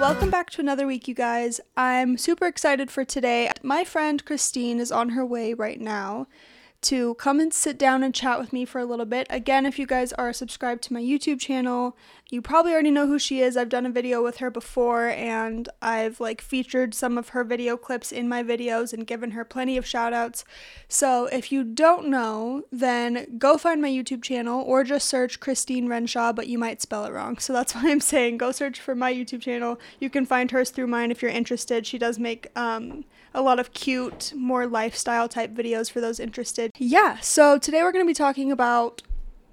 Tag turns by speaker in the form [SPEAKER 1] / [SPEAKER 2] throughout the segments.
[SPEAKER 1] Welcome back to another week, you guys. I'm super excited for today. My friend Christene is on her way right now to come and sit down and chat with me for a little bit. Again, if you guys are subscribed to my YouTube channel, you probably already know who she is. I've done a video with her before and I've like featured some of her video clips in my videos and given her plenty of shout outs. So, if you don't know, then go find my YouTube channel or just search Christene Renshaw, but you might spell it wrong. So that's why I'm saying go search for my YouTube channel. You can find hers through mine if you're interested. She does make um a lot of cute, more lifestyle type videos for those interested. Yeah, so today we're going to be talking about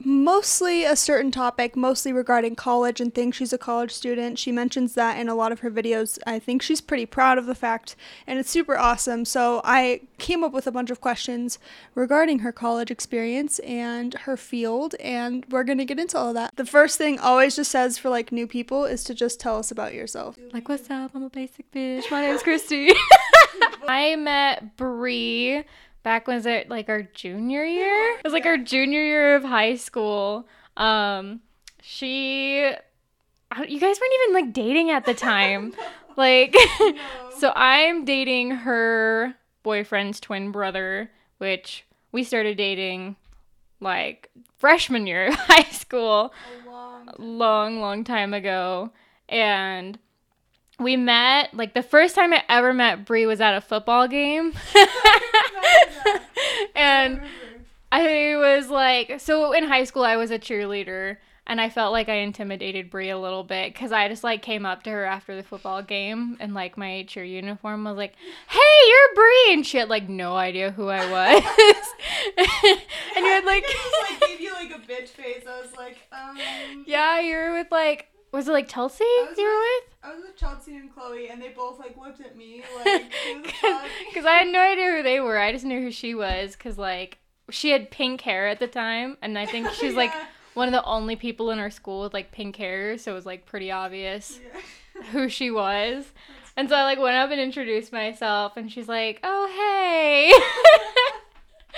[SPEAKER 1] mostly a certain topic, mostly regarding college and things. She's a college student. She mentions that in a lot of her videos. I think she's pretty proud of the fact, and it's super awesome. So I came up with a bunch of questions regarding her college experience and her field, and we're going to get into all of that. The first thing always just says for like new people is to just tell us about yourself.
[SPEAKER 2] Like, what's up? I'm a basic bitch. My name's Christy. I met Bree back when was it like our junior year? It was like our junior year of high school. Um, she, you guys weren't even like dating at the time. like, so I'm dating her boyfriend's twin brother, which we started dating like freshman year of high school, long, long, long time ago. And we met like the first time I ever met Bree was at a football game. and I was like so in high school I was a cheerleader and I felt like I intimidated Bree a little bit cuz I just like came up to her after the football game and like my cheer uniform was like, "Hey, you're Bree." And she had like no idea who I was.
[SPEAKER 1] and you had like just, like gave you like a bitch face. I was like, um
[SPEAKER 2] Yeah, you were with like was it like Chelsea you were with?
[SPEAKER 1] I was with Chelsea and Chloe, and they both like looked at me like,
[SPEAKER 2] because I had no idea who they were. I just knew who she was because like she had pink hair at the time, and I think she's yeah. like one of the only people in our school with like pink hair, so it was like pretty obvious yeah. who she was. and so I like went up and introduced myself, and she's like, "Oh hey."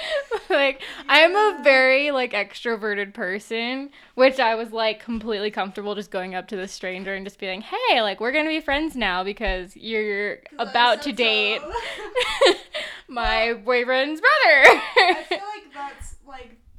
[SPEAKER 2] like. I'm a very like extroverted person, which I was like completely comfortable just going up to the stranger and just being, "Hey, like we're gonna be friends now because you're about to date my boyfriend's brother."
[SPEAKER 1] I feel like that's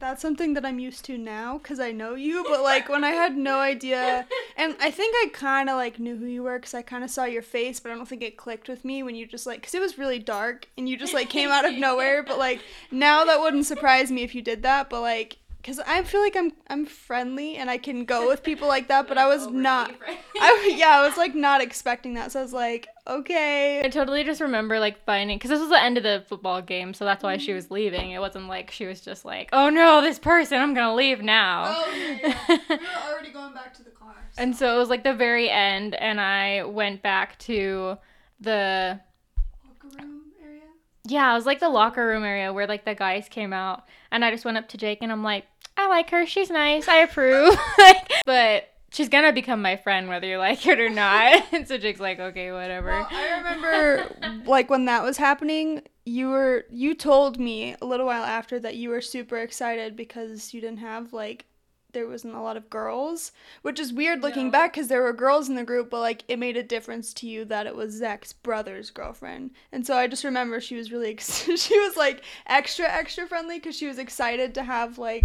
[SPEAKER 1] that's something that I'm used to now because I know you. But like when I had no idea, and I think I kind of like knew who you were because I kind of saw your face, but I don't think it clicked with me when you just like because it was really dark and you just like came out of nowhere. But like now that wouldn't surprise me if you did that. But like because I feel like I'm I'm friendly and I can go with people like that, but I was not. I yeah, I was like not expecting that, so I was like, okay.
[SPEAKER 2] I totally just remember like finding because this was the end of the football game, so that's why she was mm-hmm. leaving. It wasn't like she was just like, oh no, this person, I'm gonna leave now.
[SPEAKER 1] Oh yeah, yeah. we were already going back to the car.
[SPEAKER 2] So. And so it was like the very end, and I went back to the
[SPEAKER 1] locker room area.
[SPEAKER 2] Yeah, it was like the locker room area where like the guys came out, and I just went up to Jake and I'm like, I like her. She's nice. I approve. but she's gonna become my friend whether you like it or not. and so Jake's like, okay, whatever.
[SPEAKER 1] Well, I remember like when that was happening, you were you told me a little while after that you were super excited because you didn't have like there wasn't a lot of girls, which is weird looking no. back because there were girls in the group, but like it made a difference to you that it was Zach's brother's girlfriend. And so I just remember she was really she was like extra extra friendly because she was excited to have like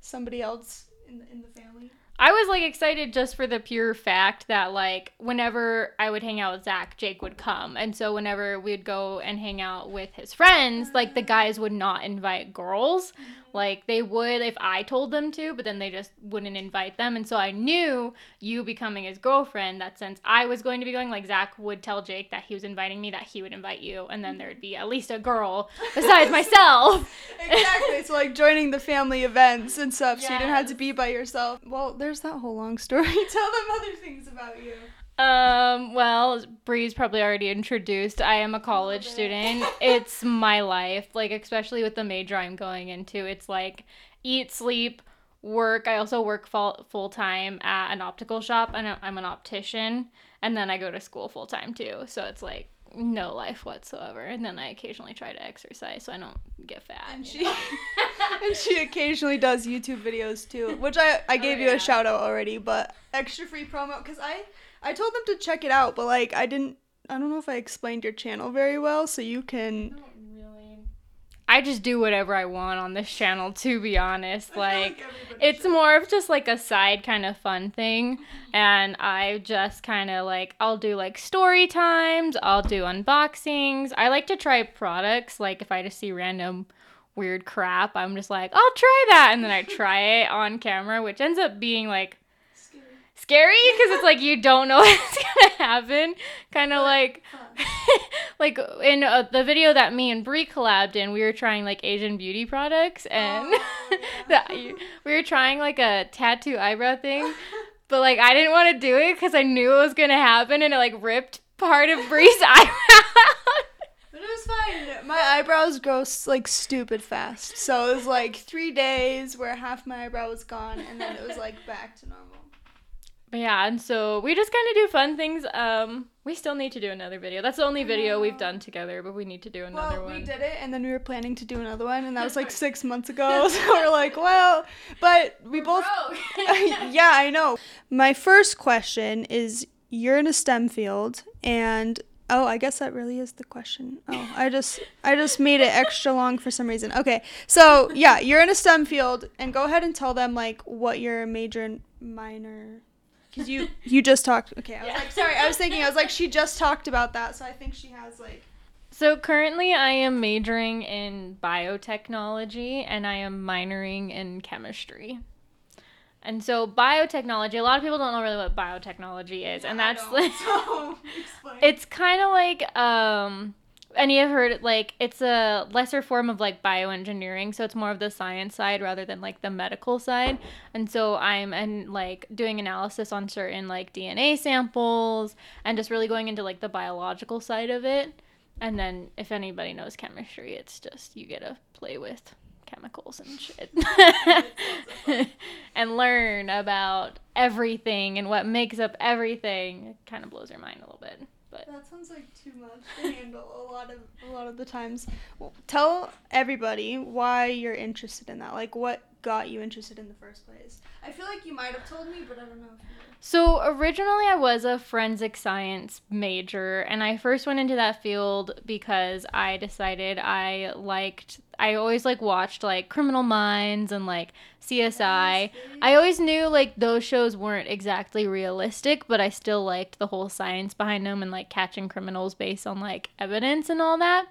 [SPEAKER 1] somebody else in the, in the family?
[SPEAKER 2] I was like excited just for the pure fact that like whenever I would hang out with Zach, Jake would come, and so whenever we'd go and hang out with his friends, like the ah. guys would not invite girls. Like they would if I told them to, but then they just wouldn't invite them. And so I knew you becoming his girlfriend, that since I was going to be going, like Zach would tell Jake that he was inviting me, that he would invite you, and then there'd be at least a girl besides myself.
[SPEAKER 1] exactly. So like joining the family events and stuff, yes. so you didn't have to be by yourself. Well, there's that whole long story. tell them other things about you.
[SPEAKER 2] Um, well, Bree's probably already introduced. I am a college student. it's my life, like especially with the major I'm going into. It's like eat, sleep, work. I also work full full time at an optical shop, and I'm an optician, and then I go to school full time too. So it's like no life whatsoever. And then I occasionally try to exercise so I don't get fat.
[SPEAKER 1] And she and she occasionally does YouTube videos too, which I I gave oh, you a shout out already, but extra free promo because I I told them to check it out, but like I didn't. I don't know if I explained your channel very well, so you can.
[SPEAKER 2] I just do whatever I want on this channel, to be honest.
[SPEAKER 1] Feel
[SPEAKER 2] Like, it's
[SPEAKER 1] should.
[SPEAKER 2] more of just like a side kind of fun thing. And I just kind of like, I'll do like story times, I'll do unboxings. I like to try products. Like, if I just see random weird crap, I'm just like, I'll try that. And then I try it on camera, which ends up being like scary because it's like you don't know what's gonna happen. Kind of like, like in uh, the video that me and Brie collabed in, we were trying like Asian beauty products, and
[SPEAKER 1] Oh,
[SPEAKER 2] that we were trying like a tattoo eyebrow thing, but like I didn't want to do it because I knew it was gonna happen, and it like ripped part of Brie's eyebrow.
[SPEAKER 1] But it was fine. My eyebrows grow like stupid fast. So it was like three days where half my eyebrow was gone and then it was like back to normal.
[SPEAKER 2] But yeah, and so we just kind of do fun things. Um, we still need to do another video. That's the only video we've done together, but we need to do another
[SPEAKER 1] well,
[SPEAKER 2] one.
[SPEAKER 1] we did it and then we were planning to do another one and that was like six months ago. So we're like, well, but we both. yeah, I know. My first question is you're in a STEM field and oh, I guess that really is the question. Oh, I just I just made it extra long for some reason. Okay. So, yeah, you're in a STEM field and go ahead and tell them like what your major and minor cuz you you just talked. Okay, I was
[SPEAKER 2] Yeah.
[SPEAKER 1] like sorry. I was thinking I was like she just talked about that, so I think she has like
[SPEAKER 2] So currently, I am majoring in biotechnology and I am minoring in chemistry. And so biotechnology, a lot of people don't know really what biotechnology is, and that's like
[SPEAKER 1] so
[SPEAKER 2] it's kind of like um you've heard it like it's a lesser form of like bioengineering so it's more of the science side rather than like the medical side. And so i'm and like doing analysis on certain like dna samples and just really going into like the biological side of it. And then if anybody knows chemistry it's just you get to play with chemicals and shit. And learn about everything and what makes up everything. It kind of blows your mind a little bit but
[SPEAKER 1] That sounds like too much to handle a lot of a lot of the times. Well, tell everybody why you're interested in that. Like what got you interested in the first place. I feel like you might have told me, but I don't know if you
[SPEAKER 2] So originally I was a forensic science major and I first went into that field because I decided I liked I always like watched like Criminal Minds and like CSI. I always knew like those shows weren't exactly realistic, but I still liked the whole science behind them and like catching criminals based on like evidence and all that.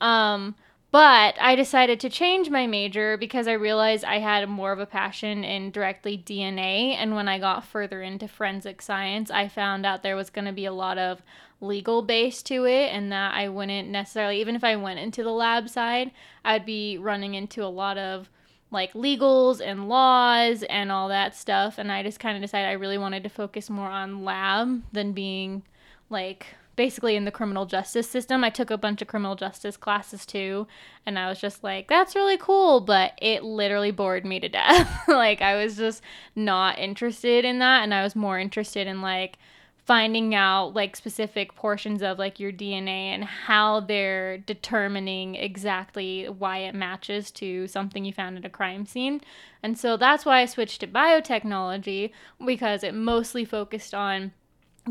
[SPEAKER 2] Um but I decided to change my major because I realized I had more of a passion in directly DNA. And when I got further into forensic science, I found out there was going to be a lot of legal base to it, and that I wouldn't necessarily, even if I went into the lab side, I'd be running into a lot of like legals and laws and all that stuff. And I just kind of decided I really wanted to focus more on lab than being like basically in the criminal justice system. I took a bunch of criminal justice classes too, and I was just like, that's really cool, but it literally bored me to death. like, I was just not interested in that, and I was more interested in like finding out like specific portions of like your DNA and how they're determining exactly why it matches to something you found at a crime scene. And so that's why I switched to biotechnology because it mostly focused on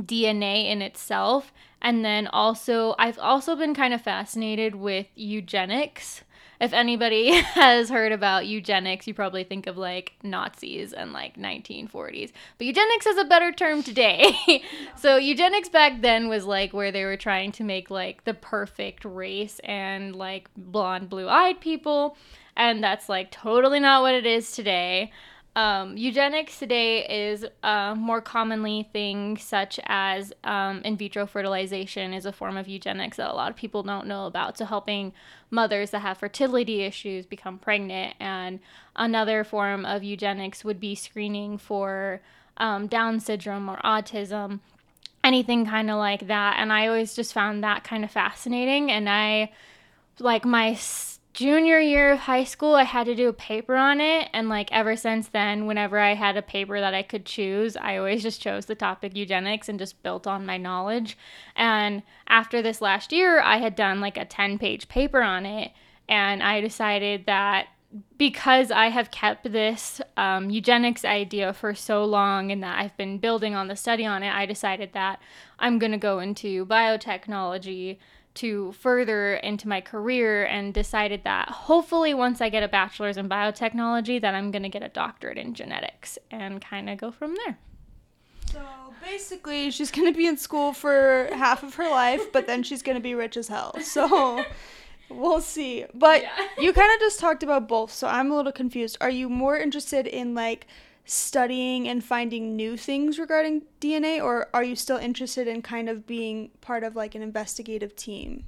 [SPEAKER 2] DNA in itself. And then also, I've also been kind of fascinated with eugenics. If anybody has heard about eugenics, you probably think of like Nazis and like 1940s. But eugenics is a better term today. so, eugenics back then was like where they were trying to make like the perfect race and like blonde, blue eyed people. And that's like totally not what it is today. Um, eugenics today is uh, more commonly things such as um, in vitro fertilization is a form of eugenics that a lot of people don't know about. So helping mothers that have fertility issues become pregnant, and another form of eugenics would be screening for um, Down syndrome or autism, anything kind of like that. And I always just found that kind of fascinating, and I like my junior year of high school i had to do a paper on it. And like ever since then whenever i had a paper that i could choose i always just chose the topic eugenics and just built on my knowledge. And after this last year i had done like a 10 page paper on it. And i decided that because I have kept this um, eugenics idea for so long and that I've been building on the study on it, I decided that I'm going to go into biotechnology to further into my career and decided that hopefully once I get a bachelor's in biotechnology that I'm going to get a doctorate in genetics and kind of go from there.
[SPEAKER 1] So basically, she's going to be in school for half of her life, but then she's going to be rich as hell. So we'll see. But
[SPEAKER 2] Yeah.
[SPEAKER 1] you kind of just talked about both, so I'm a little confused. Are you more interested in like studying and finding new things regarding DNA, or are you still interested in kind of being part of like an investigative team,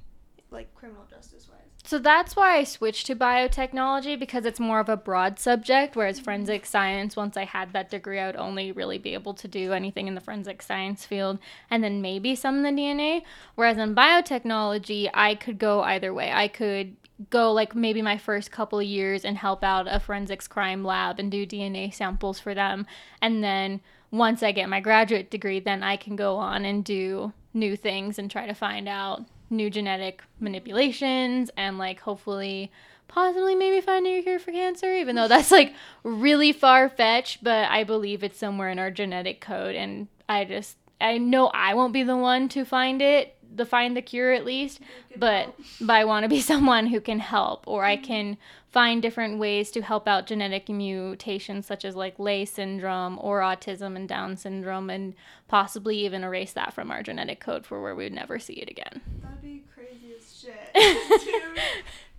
[SPEAKER 1] like criminal justice wise?
[SPEAKER 2] So that's why I switched to biotechnology because it's more of a broad subject, whereas mm-hmm. forensic science, once I had that degree, I would only really be able to do anything in the forensic science field and then maybe some in the DNA. Whereas in biotechnology, I could go either way. I could go like maybe my first couple of years and help out a forensics crime lab and do DNA samples for them. And then once I get my graduate degree, then I can go on and do new things and try to find out new genetic manipulations and like hopefully possibly maybe find a cure for cancer even though that's like really far fetched but i believe it's somewhere in our genetic code and i just i know i won't be the one to find it to find the cure at least but but i want to be someone who can help or i can find different ways to help out genetic mutations such as like lay syndrome or autism and down syndrome and possibly even erase that from our genetic code for where we would never see it again
[SPEAKER 1] That'd be crazy as shit. Dude,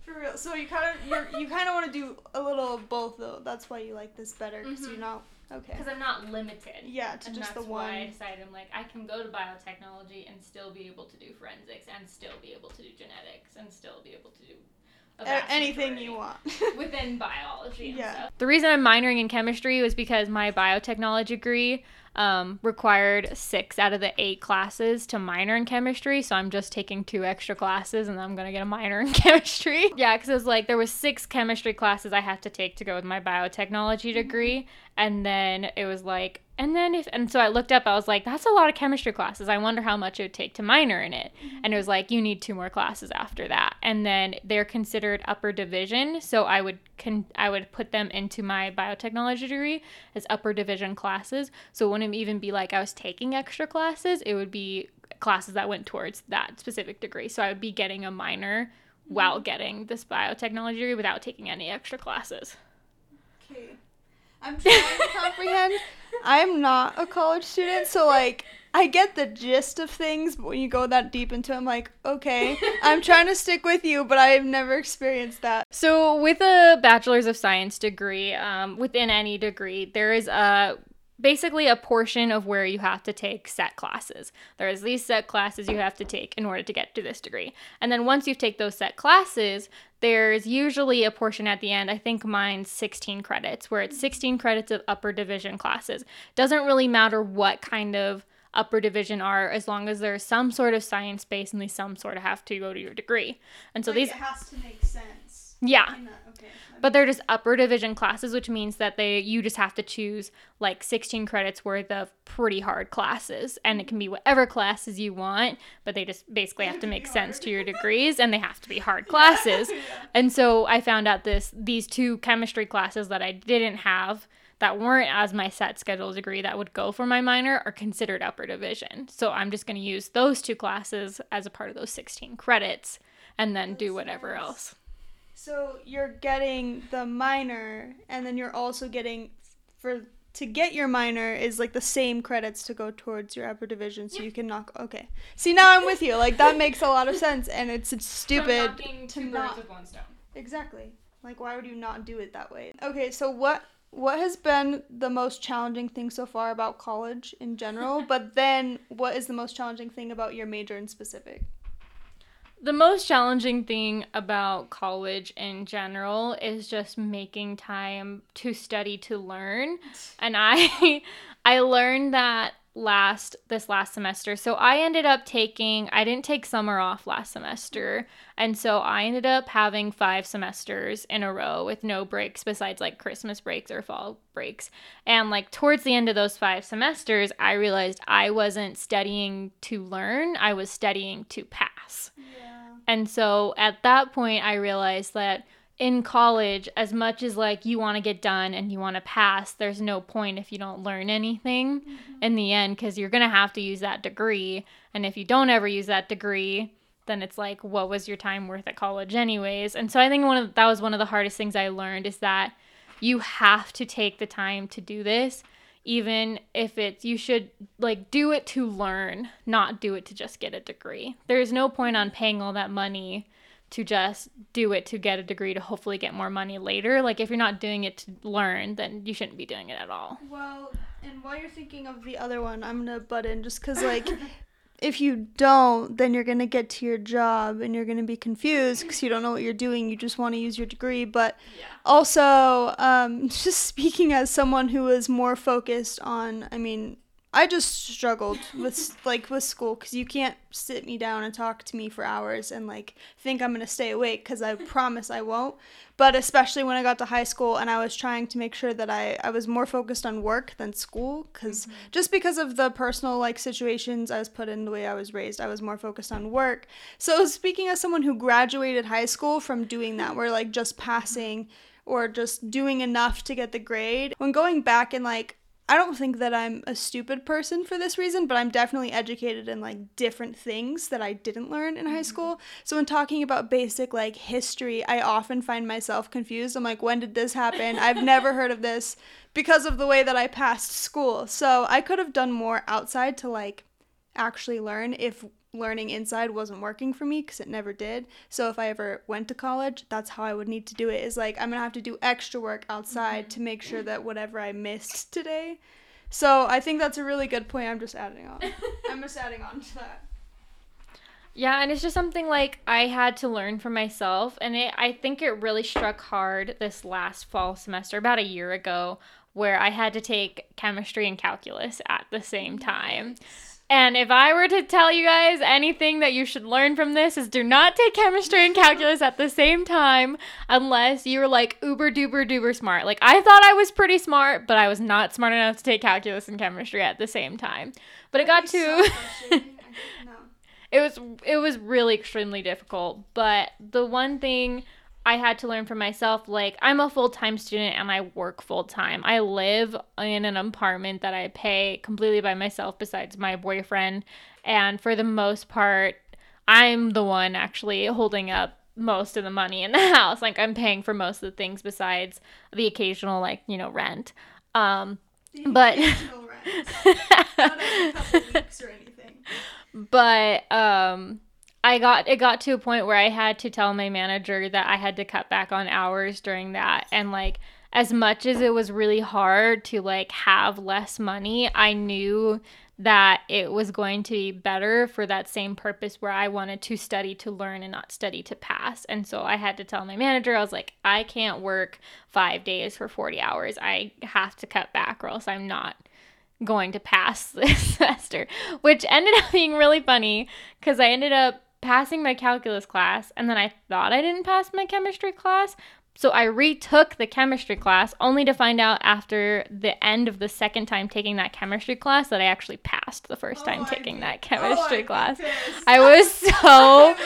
[SPEAKER 1] for real. So you kind of you're, you kind of want to do a little of both though. That's why you like this better because you're mm-hmm. not okay.
[SPEAKER 2] because i'm not limited
[SPEAKER 1] Yeah, to
[SPEAKER 2] and
[SPEAKER 1] just
[SPEAKER 2] that's why I decided I'm like I can go to biotechnology and still be able to do forensics and still be able to do genetics and still be able to do a
[SPEAKER 1] A-
[SPEAKER 2] vast
[SPEAKER 1] anything you want.
[SPEAKER 2] within biology. And
[SPEAKER 1] Yeah.
[SPEAKER 2] stuff. The reason I'm minoring in chemistry was because my biotechnology degree um, required six out of the eight classes to minor in chemistry. So I'm just taking two extra classes and I'm gonna get a minor in chemistry. Yeah, because it was like there was six chemistry classes I had to take to go with my biotechnology degree, and then it was like. And then if and so I looked up, I was like, that's a lot of chemistry classes. I wonder how much it would take to minor in it. And it was like, you need two more classes after that. And then they're considered upper division, so I would con- I would put them into my biotechnology degree as upper division classes. So it wouldn't even be like I was taking extra classes. It would be classes that went towards that specific degree. So I would be getting a minor while getting this biotechnology degree without taking any extra classes.
[SPEAKER 1] Okay. I'm trying to comprehend. I'm not a college student, so like I get the gist of things, but when you go that deep into it, I'm like, okay, I'm trying to stick with you, but I've never experienced that.
[SPEAKER 2] So, with a bachelor's of science degree, um, within any degree, there is a basically a portion of where you have to take set classes. There's these set classes you have to take in order to get to this degree. And then once you take those set classes, there's usually a portion at the end. I think mine's 16 credits, where it's 16 credits of upper division classes. Doesn't really matter what kind of upper division are as long as there's some sort of science base and they some sort of have to go to your degree. And so these
[SPEAKER 1] has to make sense.
[SPEAKER 2] Yeah.
[SPEAKER 1] okay.
[SPEAKER 2] But they're just upper division classes, which means that they you just have to choose like 16 credits worth of pretty hard classes, and it can be whatever classes you want, but they just basically have to make sense to your degrees, and they have to be hard classes. And so I found out this these two chemistry classes that I didn't have that weren't as my set schedule degree that would go for my minor are considered upper division. So I'm just going to use those two classes as a part of those 16 credits, and then do whatever
[SPEAKER 1] nice.
[SPEAKER 2] else.
[SPEAKER 1] So you're getting the minor, and then you're also getting for to get your minor is like the same credits to go towards your upper division, so you can knock. Okay, see now I'm with you. Like that makes a lot of sense, and it's, it's stupid to not
[SPEAKER 2] with one stone.
[SPEAKER 1] exactly. Like why would you not do it that way? Okay, so what what has been the most challenging thing so far about college in general? but then what is the most challenging thing about your major in specific?
[SPEAKER 2] The most challenging thing about college in general is just making time to study to learn. And I I learned that last this last semester. So I ended up taking I didn't take summer off last semester. And so I ended up having 5 semesters in a row with no breaks besides like Christmas breaks or fall breaks. And like towards the end of those 5 semesters, I realized I wasn't studying to learn, I was studying to pass. And so at that point, I realized that in college, as much as like you want to get done and you want to pass, there's no point if you don't learn anything mm-hmm. in the end because you're going to have to use that degree. And if you don't ever use that degree, then it's like, what was your time worth at college, anyways? And so I think one of that was one of the hardest things I learned is that you have to take the time to do this even if it's you should like do it to learn not do it to just get a degree. There's no point on paying all that money to just do it to get a degree to hopefully get more money later. Like if you're not doing it to learn then you shouldn't be doing it at all.
[SPEAKER 1] Well and while you're thinking of the other one i'm gonna butt in just because like if you don't, then you're going to get to your job and you're going to be confused because you don't know what you're doing. You just want to use your degree. But yeah. also, um, just speaking as someone who is more focused on, I mean, I just struggled with like with school because you can't sit me down and talk to me for hours and like think I'm gonna stay awake because I promise I won't. But especially when I got to high school and I was trying to make sure that I I was more focused on work than school because mm-hmm. just because of the personal like situations I was put in the way I was raised, I was more focused on work. So speaking as someone who graduated high school from doing that, where like just passing or just doing enough to get the grade, when going back and like I don't think that I'm a stupid person for this reason, but I'm definitely educated in like different things that I didn't learn in high mm-hmm. school. So when talking about basic like history, I often find myself confused. I'm like, when did this happen? I've never heard of this because of the way that I passed school. So I could have done more outside to like actually learn if learning inside wasn't working for me because it never did. So if I ever went to college, that's how I would need to do it. Is like I'm gonna have to do extra work outside to mm-hmm. make sure that whatever I missed today. So I think that's a really good point. I'm just adding on. I'm just adding on to that.
[SPEAKER 2] Yeah, and it's just something like I had to learn for myself, and it, I think it really struck hard this last fall semester, about a year ago, where I had to take chemistry and calculus at the same time. And if I were to tell you guys anything that you should learn from this is do not take chemistry and calculus at the same time unless you're like uber duper duper smart. Like I thought I was pretty smart, but I was not smart enough to take calculus and chemistry at the same time. But it got to It was it was really extremely difficult, but the one thing I had to learn for myself like I'm a full-time student and I work full-time. I live in an apartment that I pay completely by myself besides my boyfriend and for the most part I'm the one actually holding up most of the money in the house. Like I'm paying for most of the things besides the occasional like, you know, rent. Um the but But um I got it got to a point where I had to tell my manager that I had to cut back on hours during that and like as much as it was really hard to like have less money, I knew that it was going to be better for that same purpose where I wanted to study to learn and not study to pass. And so I had to tell my manager, I was like, I can't work five days for 40 hours. I have to cut back or else I'm not going to pass this semester, which ended up being really funny because I ended up passing my calculus class and then I thought I didn't pass my chemistry class. So I retook the chemistry class only to find out after the end of the second time taking that chemistry class that I actually passed the first time oh, taking that oh, chemistry oh, class. I was so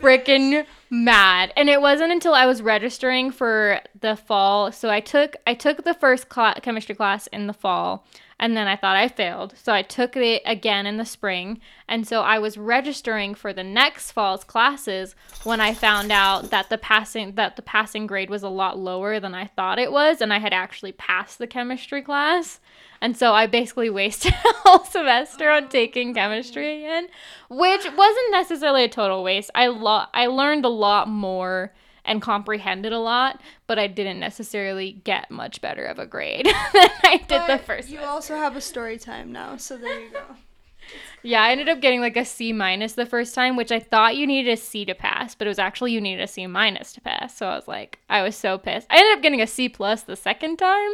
[SPEAKER 2] freaking mad. And it wasn't until I was registering for the fall. So I took I took the first cl- chemistry class in the fall and then I thought I failed. So I took it again in the spring. And so I was registering for the next fall's classes when I found out that the passing that the passing grade was a lot lower than I thought it was and I had actually passed the chemistry class. And so I basically wasted a whole semester on taking chemistry again, which wasn't necessarily a total waste. I lo- I learned a lot more and comprehended a lot, but I didn't necessarily get much better of a grade than I did but the first.
[SPEAKER 1] You semester. also have a story time now, so there you go.
[SPEAKER 2] Yeah, I ended up getting like a C minus the first time, which I thought you needed a C to pass, but it was actually you needed a C minus to pass. So I was like, I was so pissed. I ended up getting a C plus the second time.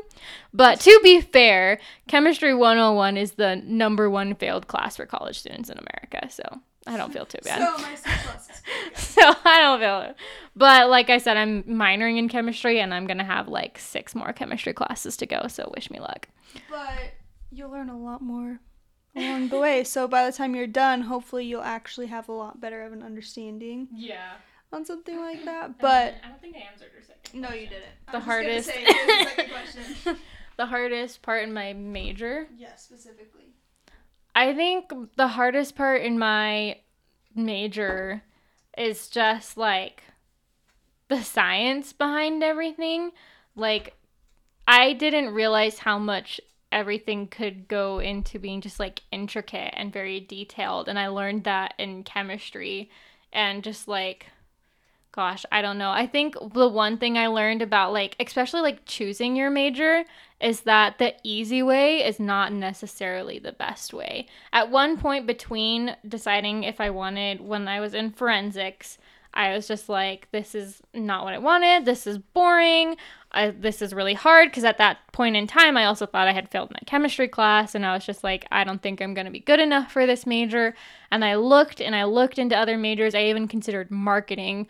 [SPEAKER 2] But to be fair, Chemistry 101 is the number one failed class for college students in America. So I don't feel too bad. So my C plus So I don't feel it. But like I said, I'm minoring in chemistry and I'm gonna have like six more chemistry classes to go, so wish me luck.
[SPEAKER 1] But you'll learn a lot more along the way. So by the time you're done, hopefully you'll actually have a lot better of an understanding.
[SPEAKER 2] Yeah.
[SPEAKER 1] on something like that. But
[SPEAKER 2] I don't think I answered your second.
[SPEAKER 1] no, you didn't.
[SPEAKER 2] The hardest.
[SPEAKER 1] Say, the second question.
[SPEAKER 2] the hardest part in my major.
[SPEAKER 1] yeah, specifically.
[SPEAKER 2] I think the hardest part in my major is just like the science behind everything. Like, I didn't realize how much everything could go into being just like intricate and very detailed. And I learned that in chemistry and just like, gosh, I don't know. I think the one thing I learned about like, especially like choosing your major is that the easy way is not necessarily the best way. At one point between deciding if I wanted, when I was in forensics, I was just like, this is not what I wanted. This is boring. I, this is really hard because at that point in time, I also thought I had failed my chemistry class, and I was just like, I don't think I'm going to be good enough for this major. And I looked and I looked into other majors. I even considered marketing.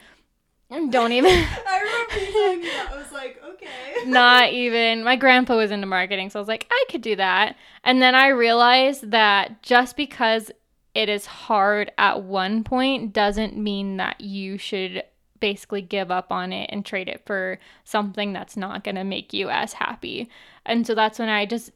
[SPEAKER 2] Don't even.
[SPEAKER 1] I remember you that. I was like, okay.
[SPEAKER 2] not even. My grandpa was into marketing, so I was like, I could do that. And then I realized that just because it is hard at one point doesn't mean that you should basically give up on it and trade it for something that's not going to make you as happy. And so that's when I just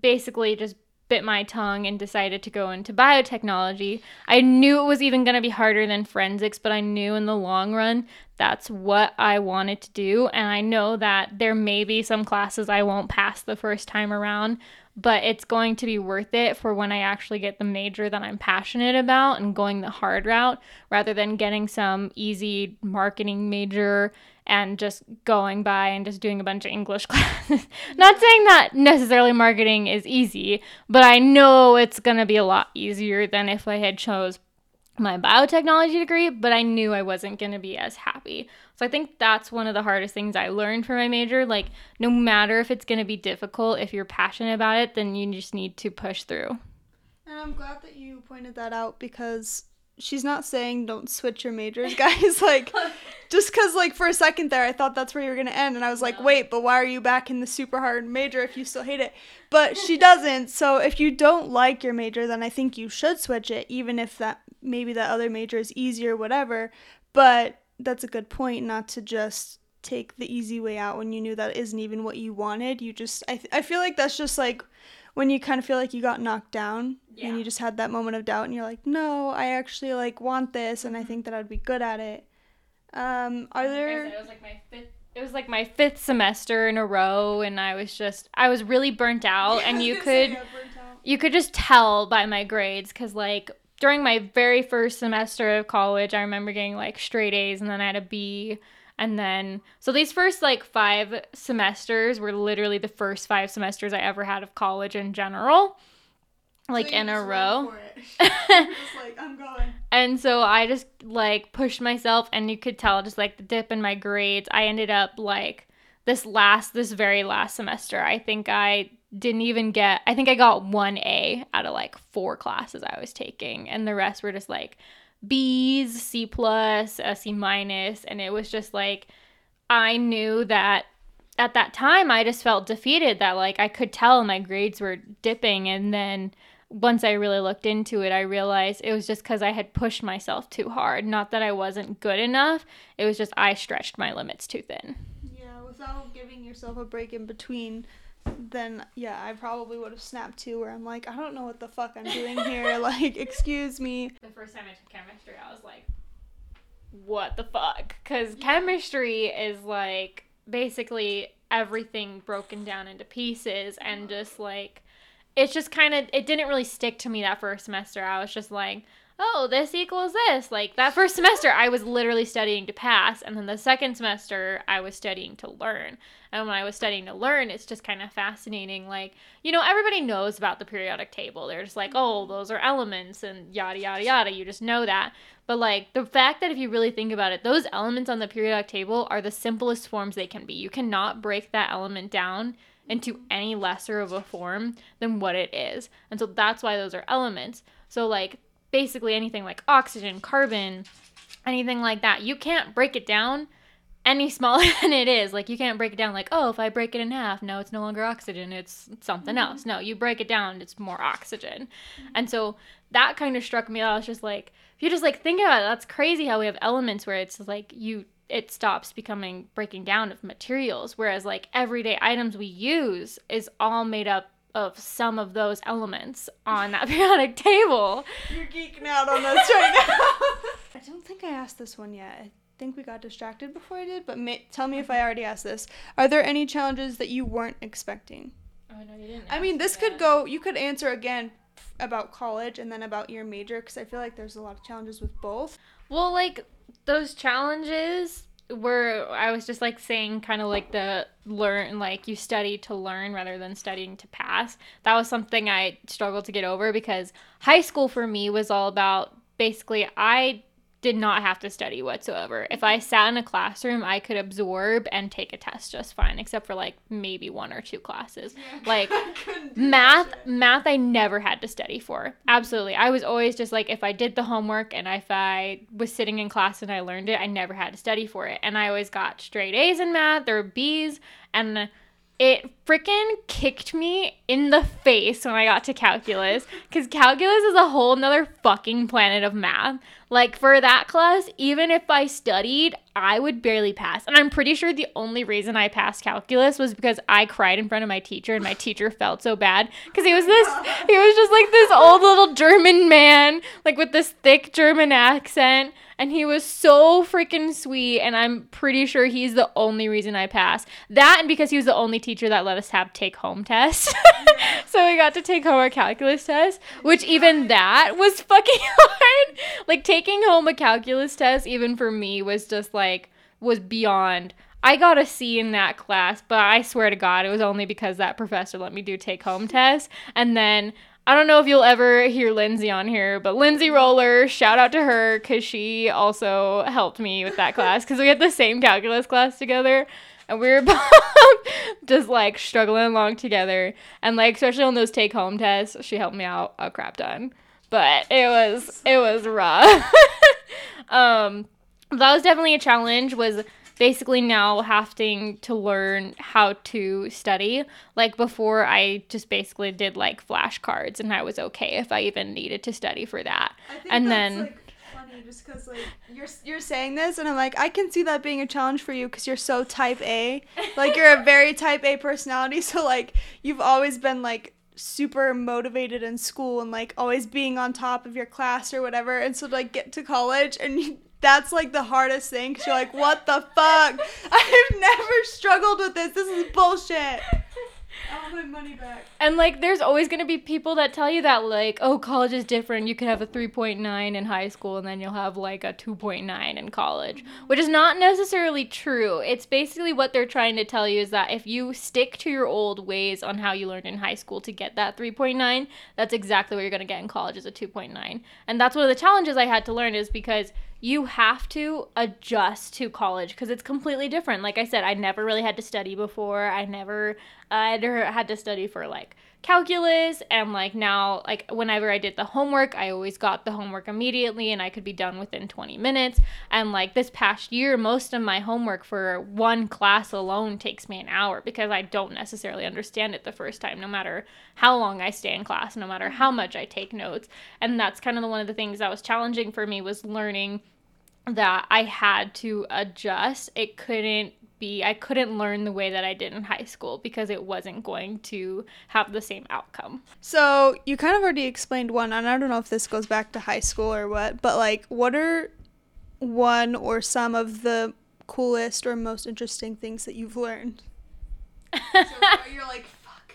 [SPEAKER 2] basically just bit my tongue and decided to go into biotechnology. I knew it was even going to be harder than forensics, but I knew in the long run that's what I wanted to do. And I know that there may be some classes I won't pass the first time around, but it's going to be worth it for when I actually get the major that I'm passionate about and going the hard route rather than getting some easy marketing major and just going by and just doing a bunch of English classes. Not saying that necessarily marketing is easy, but I know it's going to be a lot easier than if I had chose my biotechnology degree, but I knew I wasn't going to be as happy. So I think that's one of the hardest things I learned from my major. Like, no matter if it's going to be difficult, if you're passionate about it, then you just need to push through.
[SPEAKER 1] And I'm glad that you pointed that out because she's not saying don't switch your majors, guys. like, just because, like, for a second there, I thought that's where you were going to end. And I was like, wait, but why are you back in the super hard major if you still hate it? But she doesn't. So if you don't like your major, then I think you should switch it, even if that maybe that other major is easier, whatever. But that's a good point, not to just take the easy way out when you knew that isn't even what you wanted. You just, I, th- I feel like that's just like when you kind of feel like you got knocked down
[SPEAKER 2] Yeah.
[SPEAKER 1] and you just had that moment of doubt and you're like, no, I actually like want this and I think that I'd be good at it. Um, are there?
[SPEAKER 2] It was like my fifth. It was like my fifth semester in a row, and I was just I was really burnt out, and you could you could just tell by my grades because like during my very first semester of college, I remember getting like straight A's, and then I had a B. And then, so these first like five semesters were literally the first five semesters I ever had of college in general, like in a row.
[SPEAKER 1] just like I'm going.
[SPEAKER 2] And so I just like pushed myself and you could tell just like the dip in my grades. I ended up like this last this very last semester. I think I didn't even get I think I got 1A out of like four classes I was taking and the rest were just like B's, C plus, a C minus and it was just like I knew that at that time I just felt defeated that like I could tell my grades were dipping and then once I really looked into it I realized it was just cuz I had pushed myself too hard. Not that I wasn't good enough it was just I stretched my limits too thin.
[SPEAKER 1] Yeah, without giving yourself a break in between, then yeah, I probably would have snapped too. Where I'm like, I don't know what the fuck I'm doing here. like, excuse me.
[SPEAKER 2] the first time I took chemistry I was like what the fuck cuz chemistry is like basically everything broken down into pieces and uh-huh. just like it's just kind of it didn't really stick to me that first semester. I was just like, "Oh, this equals this." Like that first semester I was literally studying to pass, and then the second semester I was studying to learn. And when I was studying to learn, it's just kind of fascinating like, you know, everybody knows about the periodic table. They're just like, "Oh, those are elements and yada yada yada." You just know that. But like the fact that if you really think about it, those elements on the periodic table are the simplest forms they can be. You cannot break that element down into any lesser of a form than what it is. And so that's why those are elements. So like basically anything like oxygen, carbon, anything like that, you can't break it down any smaller than it is. Like you can't break it down like, oh, if I break it in half, no, it's no longer oxygen, it's something mm-hmm. else. No, you break it down, it's more oxygen. Mm-hmm. And so that kind of struck me. I was just like, if you just like think about it, that's crazy how we have elements where it's like you it stops becoming breaking down of materials whereas like everyday items we use is all made up of some of those elements on that periodic table.
[SPEAKER 1] You're geeking out on this right now. I don't think I asked this one yet. I think we got distracted before I did, but may- tell me if I already asked this. Are there any challenges that you weren't expecting?
[SPEAKER 2] Oh no, you didn't.
[SPEAKER 1] I mean, this could go. You could answer again about college and then about your major because I feel like there's a lot of challenges with both.
[SPEAKER 2] Well, like those challenges where I was just like saying kind of like the learn like you study to learn rather than studying to pass. That was something I struggled to get over because high school for me was all about basically I did not have to study whatsoever. If I sat in a classroom, I could absorb and take a test just fine, except for like maybe one or two classes. Yeah, like math, math I never had to study for. Absolutely. I was always just like if I did the homework and if I was sitting in class and I learned it, I never had to study for it. And I always got straight A's in math or B's and it freaking kicked me in the face when I got to calculus because calculus is a whole nother fucking planet of math. Like for that class, even if I studied, I would barely pass. And I'm pretty sure the only reason I passed calculus was because I cried in front of my teacher and my teacher felt so bad. Because he was this he was just like this old little German man like with this thick German accent. And he was so freaking sweet and i'm pretty sure he's the only reason i passed. That and because he was the only teacher that let us have take home tests. So we got to take home our calculus test which even that was fucking hard. Like taking home a calculus test even for me was just like was beyond I got a C in that class, but I swear to God, it was only because that professor let me do take home tests. And then I don't know if you'll ever hear Lindsay on here, but Lindsay Roller, shout out to her because she also helped me with that class because we had the same calculus class together and we were both just like struggling along together. And like, especially on those take home tests, she helped me out a crap ton. But it was, it was rough. um, that was definitely a challenge was basically now having to learn how to study. Like before, I just basically did like flashcards, and I was okay if I even needed to study for that. and then.
[SPEAKER 1] Like, just because like you're you're saying this and I'm like I can see that being a challenge for you because you're so type A like you're a very type A personality so like you've always been like super motivated in school and like always being on top of your class or whatever and so like get to college and you, that's like the hardest thing because you're like, what the fuck? I've never struggled with this. This is bullshit. I my money back.
[SPEAKER 2] And like, there's always gonna be people that tell you that like, oh, college is different. You could have a 3.9 in high school, and then you'll have like a 2.9 in college, which is not necessarily true. It's basically what they're trying to tell you is that if you stick to your old ways on how you learned in high school to get that 3.9, that's exactly what you're gonna get in college is a 2.9. And that's one of the challenges I had to learn is because you have to adjust to college because it's completely different. Like I said, I never really had to study before. I never I had to study for like calculus and like now like whenever I did the homework, I always got the homework immediately and I could be done within 20 minutes. And like this past year, most of my homework for one class alone takes me an hour because I don't necessarily understand it the first time no matter how long I stay in class, no matter how much I take notes. And that's kind of the, one of the things that was challenging for me was learning that I had to adjust. It couldn't be, I couldn't learn the way that I did in high school because it wasn't going to have the same outcome.
[SPEAKER 1] So, you kind of already explained one, and I don't know if this goes back to high school or what, but like, what are one or some of the coolest or most interesting things that you've learned? so you're like, fuck.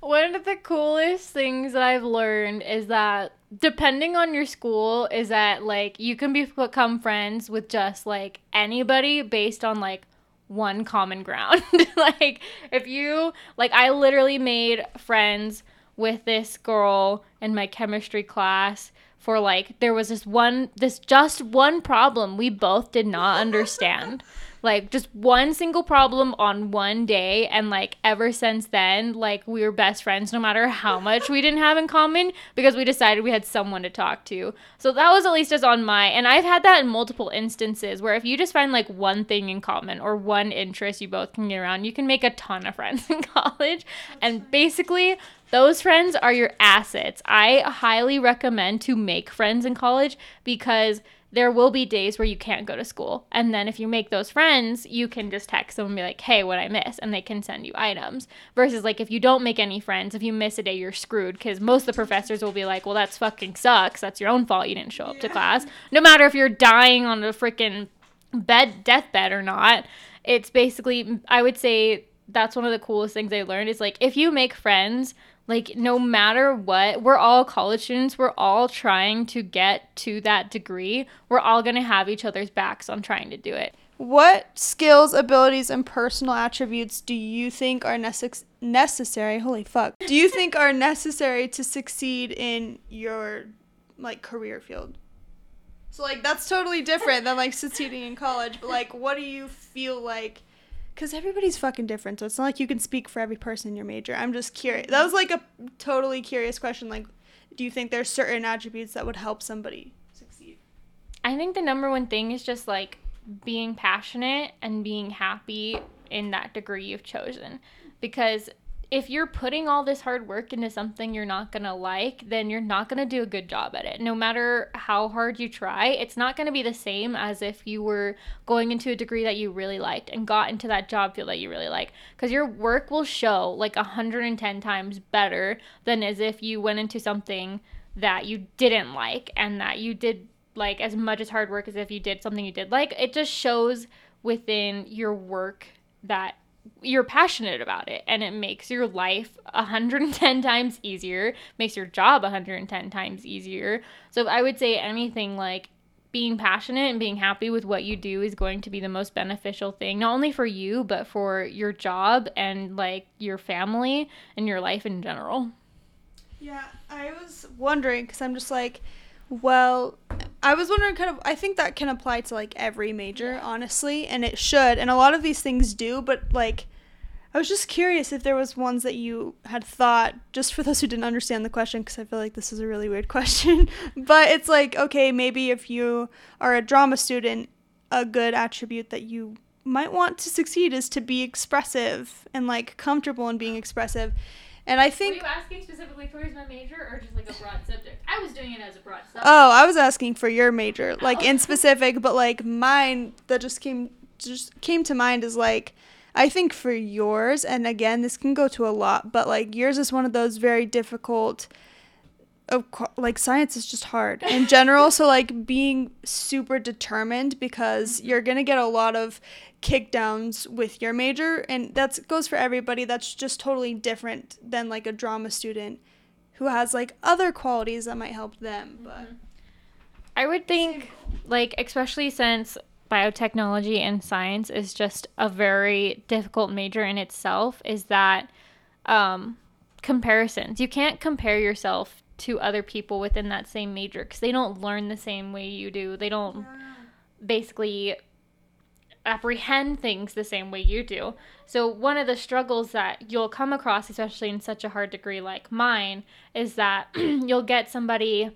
[SPEAKER 2] one of the coolest things that I've learned is that depending on your school is that like you can become friends with just like anybody based on like one common ground. like if you like I literally made friends with this girl in my chemistry class for like there was this one this just one problem we both did not understand. like just one single problem on one day and like ever since then like we were best friends no matter how much we didn't have in common because we decided we had someone to talk to. So that was at least as on my and i've had that in multiple instances where if you just find like one thing in common or one interest you both can get around you can make a ton of friends in college. And basically those friends are your assets. I highly recommend to make friends in college because there will be days where you can't go to school. And then if you make those friends, you can just text them and be like, hey, what I miss? And they can send you items. Versus like if you don't make any friends, if you miss a day, you're screwed because most of the professors will be like, well, that's fucking sucks. That's your own fault you didn't show up yeah. to class. No matter if you're dying on a freaking bed, deathbed or not. It's basically, I would say that's one of the coolest things I learned is like if you make friends, like no matter what we're all college students we're all trying to get to that degree. We're all going to have each other's backs on trying to do it.
[SPEAKER 1] What skills abilities and personal attributes do you think are necess- necessary holy fuck do you think are necessary to succeed in your like career field? So like that's totally different than like succeeding in college but like what do you feel like because everybody's fucking different. So it's not like you can speak for every person in your major. I'm just curious. That was like a totally curious question. Like, do you think there's certain attributes that would help somebody succeed?
[SPEAKER 2] I think the number one thing is just like being passionate and being happy in that degree you've chosen. Because if you're putting all this hard work into something you're not going to like, then you're not going to do a good job at it. No matter how hard you try, it's not going to be the same as if you were going into a degree that you really liked and got into that job field that you really like. Because your work will show like 110 times better than as if you went into something that you didn't like and that you did like as much as hard work as if you did something you did like. It just shows within your work that you're passionate about it and it makes your life 110 times easier makes your job 110 times easier. So i would say anything like being passionate and being happy with what you do is going to be the most beneficial thing not only for you but for your job and like your family and your life in general.
[SPEAKER 1] Yeah i was wondering because i'm just like well, I was wondering kind of I think that can apply to like every major, yeah. honestly, and it should. And a lot of these things do, but like I was just curious if there was ones that you had thought just for those who didn't understand the question because I feel like this is a really weird question. but it's like, okay, maybe if you are a drama student, a good attribute that you might want to succeed is to be expressive and like comfortable in being expressive. And I think.
[SPEAKER 2] Were you asking specifically towards my major or just like a broad subject? I was doing it as a broad subject.
[SPEAKER 1] Oh, I was asking for your major, oh. like oh. in specific, but like mine that just came just came to mind is like. I think for yours, and again, this can go to a lot, but like yours is one of those very difficult of like science is just hard in general. So like being super determined because you're going to get a lot of kickdowns with your major and that goes for everybody. That's just totally different than like a drama student who has like other qualities that might help them but mm-hmm.
[SPEAKER 2] i would think like especially since biotechnology and science is just a very difficult major in itself is that um comparisons. You can't compare yourself to other people within that same major because they don't learn the same way you do they don't basically apprehend things the same way you do. So, one of the struggles that you'll come across, especially in such a hard degree like mine, is that you'll get somebody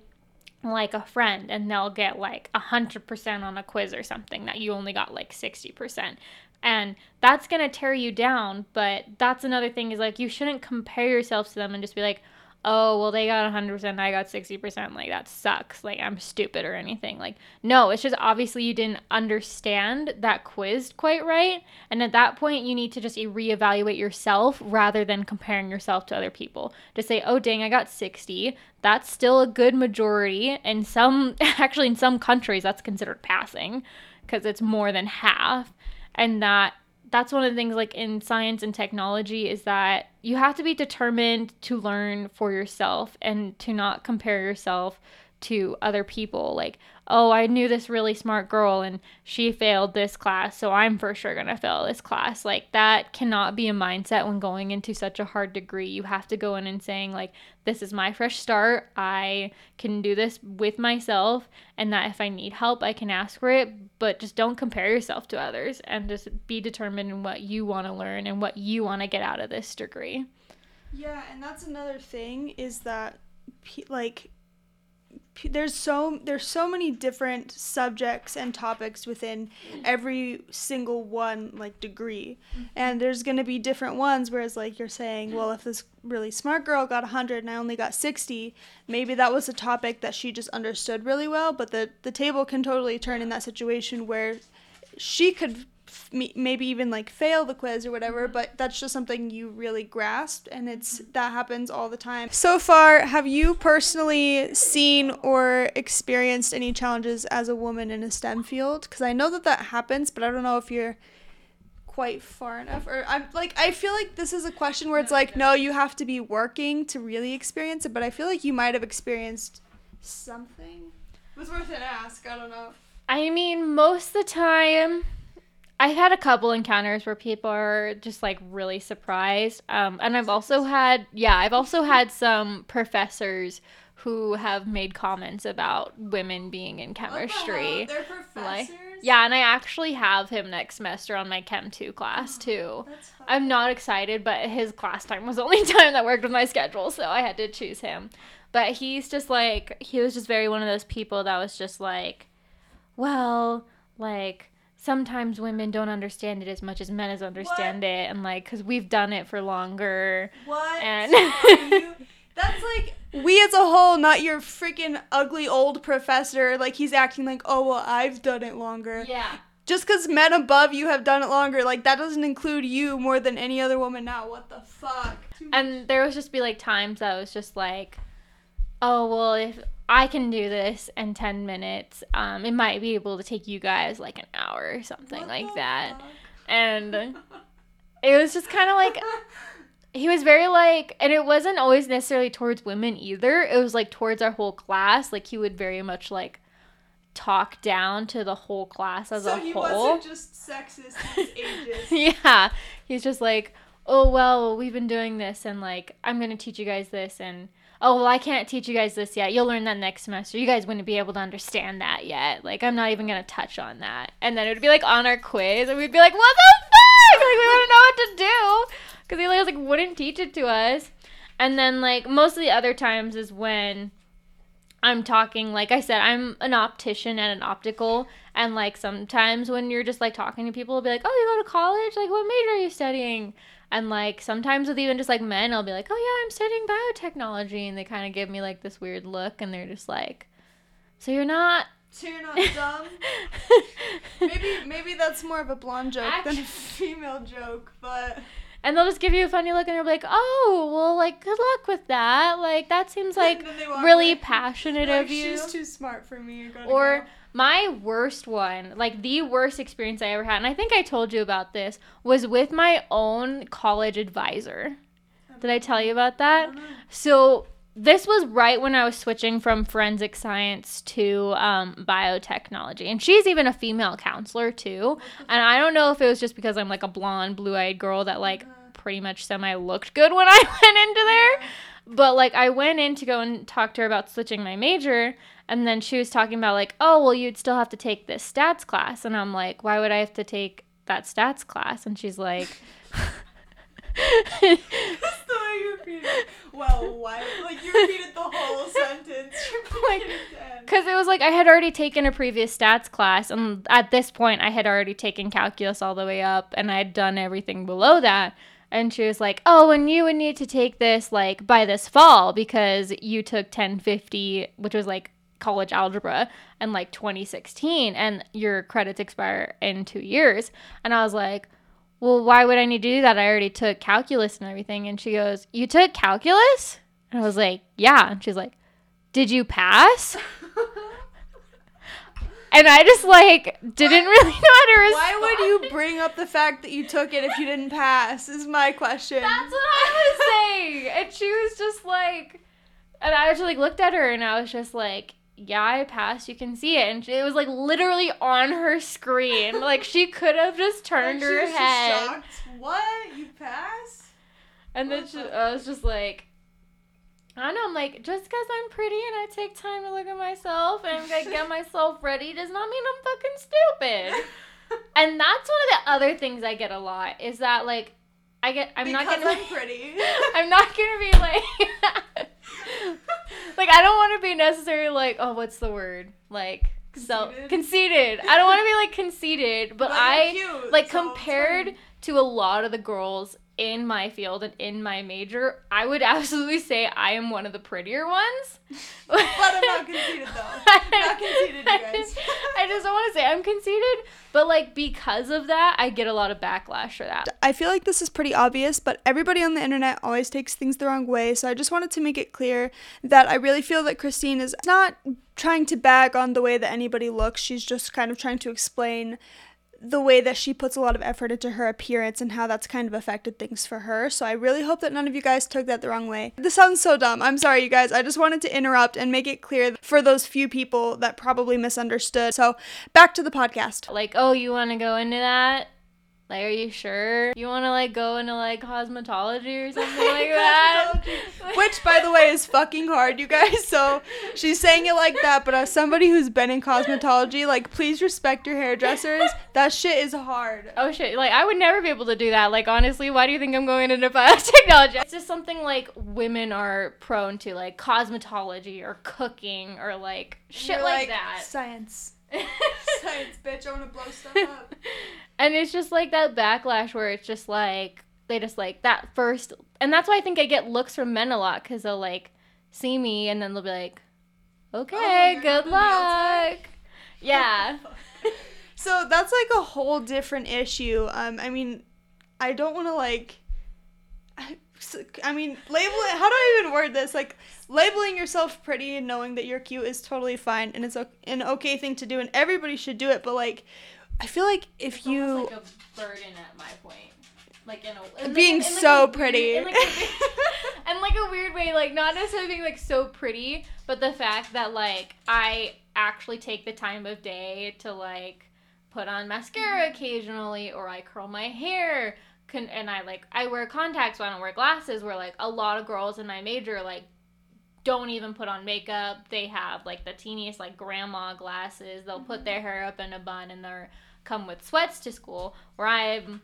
[SPEAKER 2] like a friend and they'll get like 100% on a quiz or something that you only got like 60%. And that's going to tear you down, but that's another thing is like you shouldn't compare yourself to them and just be like, oh, well, they got 100%, I got 60%. Like, that sucks. Like, I'm stupid or anything. Like, no, it's just obviously you didn't understand that quiz quite right. And at that point, you need to just reevaluate yourself rather than comparing yourself to other people. To say, oh, dang, I got 60. That's still a good majority. In some, actually, in some countries, that's considered passing because it's more than half. And that that's one of the things like in science and technology is that you have to be determined to learn for yourself and to not compare yourself to other people like oh i knew this really smart girl and she failed this class so i'm for sure going to fail this class. Like that cannot be a mindset when going into such a hard degree. You have to go in and saying like this is my fresh start. I can do this with myself and that if i need help i can ask for it. But just don't compare yourself to others and just be determined in what you want to learn and what you want to get out of this degree.
[SPEAKER 1] Yeah and that's another thing is that like there's so there's so many different subjects and topics within every single one like degree mm-hmm. and there's going to be different ones whereas like you're saying well if this really smart girl got 100 and I only got 60 maybe that was a topic that she just understood really well but the the table can totally turn in that situation where she could maybe even like fail the quiz or whatever mm-hmm. but that's just something you really grasped and it's mm-hmm. that happens all the time. So far have you personally seen or experienced any challenges as a woman in a stem field? Because i know that that happens but i don't know if you're quite far enough or i'm like i feel like this is a question where it's like no you have to be working to really experience it but i feel like you might have experienced something. It was worth an ask i don't know.
[SPEAKER 2] I mean most of the time I've had a couple encounters where people are just like really surprised. Um, and I've also had, yeah, I've also had some professors who have made comments about women being in chemistry.
[SPEAKER 1] They're professors. Like,
[SPEAKER 2] yeah, and I actually have him next semester on my Chem 2 class oh, too. I'm not excited, but his class time was the only time that worked with my schedule, so I had to choose him. But he's just like, he was just very one of those people that was just like, well, like, sometimes women don't understand it as much as men as understand what? it and like because we've done it for longer.
[SPEAKER 1] What? And you, that's like we as a whole not your freaking ugly old professor like he's acting like oh well i've done it longer.
[SPEAKER 2] Yeah.
[SPEAKER 1] Just because men above you have done it longer like that doesn't include you more than any other woman now. What the fuck?
[SPEAKER 2] And there was just be like times that was just like oh well if I can do this in 10 minutes. Um, it might be able to take you guys like an hour or something what like that. Fuck? And it was just kind of like, he was very like, and it wasn't always necessarily towards women either. It was like towards our whole class. Like he would very much like talk down to the whole class as
[SPEAKER 1] so
[SPEAKER 2] a whole.
[SPEAKER 1] So he wasn't just sexist, he's
[SPEAKER 2] yeah. He's just like, oh, well, we've been doing this and like, I'm going to teach you guys this and oh well i can't teach you guys this yet you'll learn that next semester you guys wouldn't be able to understand that yet like i'm not even gonna touch on that and then it would be like on our quiz and we'd be like what the fuck like we wouldn't know what to do because he like wouldn't teach it to us and then like most of the other times is when I'm talking, like I said, I'm an optician and an optical. And like sometimes when you're just like talking to people, will be like, oh, you go to college? Like, what major are you studying? And like sometimes with even just like men, I'll be like, "Oh yeah, I'm studying biotechnology," and they kind of give me like this weird look, and they're just like, "So you're not."
[SPEAKER 1] So you're not dumb. maybe maybe that's more of a blonde joke Actually, than a female joke, but.
[SPEAKER 2] And they'll just give you a funny look, and they're like, "Oh, well, like good luck with that. Like that seems like really away. passionate like, of you."
[SPEAKER 1] She's too smart for me.
[SPEAKER 2] Or. Go my worst one, like the worst experience I ever had, and I think I told you about this, was with my own college advisor. Did I tell you about that? So this was right when I was switching from forensic science to um, biotechnology. And she's even a female counselor too. And I don't know if it was just because I'm like a blonde, blue eyed girl that like pretty much semi looked good when I went into there. But like I went in to go and talk to her about switching my major and then she was talking about like, "Oh, well you'd still have to take this stats class." And I'm like, "Why would I have to take that stats class?" And she's like
[SPEAKER 1] That's the way you repeated it. Well, why? Like you repeated the whole sentence.
[SPEAKER 2] like, because it was like I had already taken a previous stats class, and at this point I had already taken calculus all the way up, and I had done everything below that. And she was like, "Oh, and you would need to take this like by this fall because you took 1050, which was like college algebra in like 2016 and your credits expire in two years. And I was like, well, why would I need to do that? I already took calculus and everything. And she goes, You took calculus? And I was like, Yeah. And she's like, Did you pass? and I just like didn't really know how to respond.
[SPEAKER 1] Why would you bring up the fact that you took it if you didn't pass? Is my question.
[SPEAKER 2] That's what I was saying. and she was just like, and I just like looked at her and I was just like, yeah, I passed. You can see it. And it was like literally on her screen. like she could have just turned her head.
[SPEAKER 1] What? You passed?
[SPEAKER 2] And then she, I was just like, I don't know. I'm like, just because I'm pretty and I take time to look at myself and I get myself ready does not mean I'm fucking stupid. and that's one of the other things I get a lot is that like I get I'm
[SPEAKER 1] because
[SPEAKER 2] not gonna
[SPEAKER 1] I'm pretty.
[SPEAKER 2] I'm not gonna be like like I don't want to be necessarily like oh what's the word like self
[SPEAKER 1] Conceited?
[SPEAKER 2] conceited. I don't want to be like conceited, but,
[SPEAKER 1] But
[SPEAKER 2] I
[SPEAKER 1] cute,
[SPEAKER 2] like
[SPEAKER 1] so
[SPEAKER 2] compared to a lot of the girls in my field and in my major, I would absolutely say I am one of the prettier ones.
[SPEAKER 1] But I'm not conceited though. I'm not conceited, you guys.
[SPEAKER 2] I just don't want to say I'm conceited, but like because of that, I get a lot of backlash for that.
[SPEAKER 1] I feel like this is pretty obvious, but everybody on the internet always takes things the wrong way. So I just wanted to make it clear that I really feel that Christene is not trying to bag on the way that anybody looks. She's just kind of trying to explain the way that she puts a lot of effort into her appearance and how that's kind of affected things for her. So I really hope that none of you guys took that the wrong way. This sounds so dumb. I'm sorry, you guys. I just wanted to interrupt and make it clear for those few people that probably misunderstood. So back to the podcast.
[SPEAKER 2] Like, oh, you want to go into that? Like, are you sure? You want to like go into like cosmetology or something like that?
[SPEAKER 1] Which, by the way, is fucking hard, you guys. So she's saying it like that, but as somebody who's been in cosmetology, like, please respect your hairdressers. That shit is hard.
[SPEAKER 2] Oh shit! Like I would never be able to do that. Like honestly, why do you think I'm going into biotechnology? It's just something like women are prone to, like cosmetology or cooking or like shit
[SPEAKER 1] You're
[SPEAKER 2] like, that.
[SPEAKER 1] Science. Science, bitch. I want to blow stuff up.
[SPEAKER 2] and it's just like that backlash where it's just like they just like that first, and that's why I think I get looks from men a lot because they'll like see me and then they'll be like, "Okay,
[SPEAKER 1] you're
[SPEAKER 2] good
[SPEAKER 1] having a nail
[SPEAKER 2] luck." Yeah.
[SPEAKER 1] So that's like a whole different issue. Um, I mean, I don't want to like. I- mean, labeling. How do I even word this? Like, labeling yourself pretty and knowing that you're cute is totally fine, and it's an okay thing to do, and everybody should do it. But like, I feel like if you
[SPEAKER 2] like a burden at my point. Like in a in
[SPEAKER 1] Being
[SPEAKER 2] like, in like
[SPEAKER 1] so
[SPEAKER 2] weird-
[SPEAKER 1] pretty.
[SPEAKER 2] in like like a weird way, like not necessarily being like so pretty, but the fact that like I actually take the time of day to like put on mascara mm-hmm. occasionally, or I curl my hair, can, and I like I wear contacts, but I don't wear glasses. Where like a lot of girls in my major like don't even put on makeup. They have like the teeniest like grandma glasses. They'll put mm-hmm. their hair up in a bun and they're come with sweats to school. Where I'm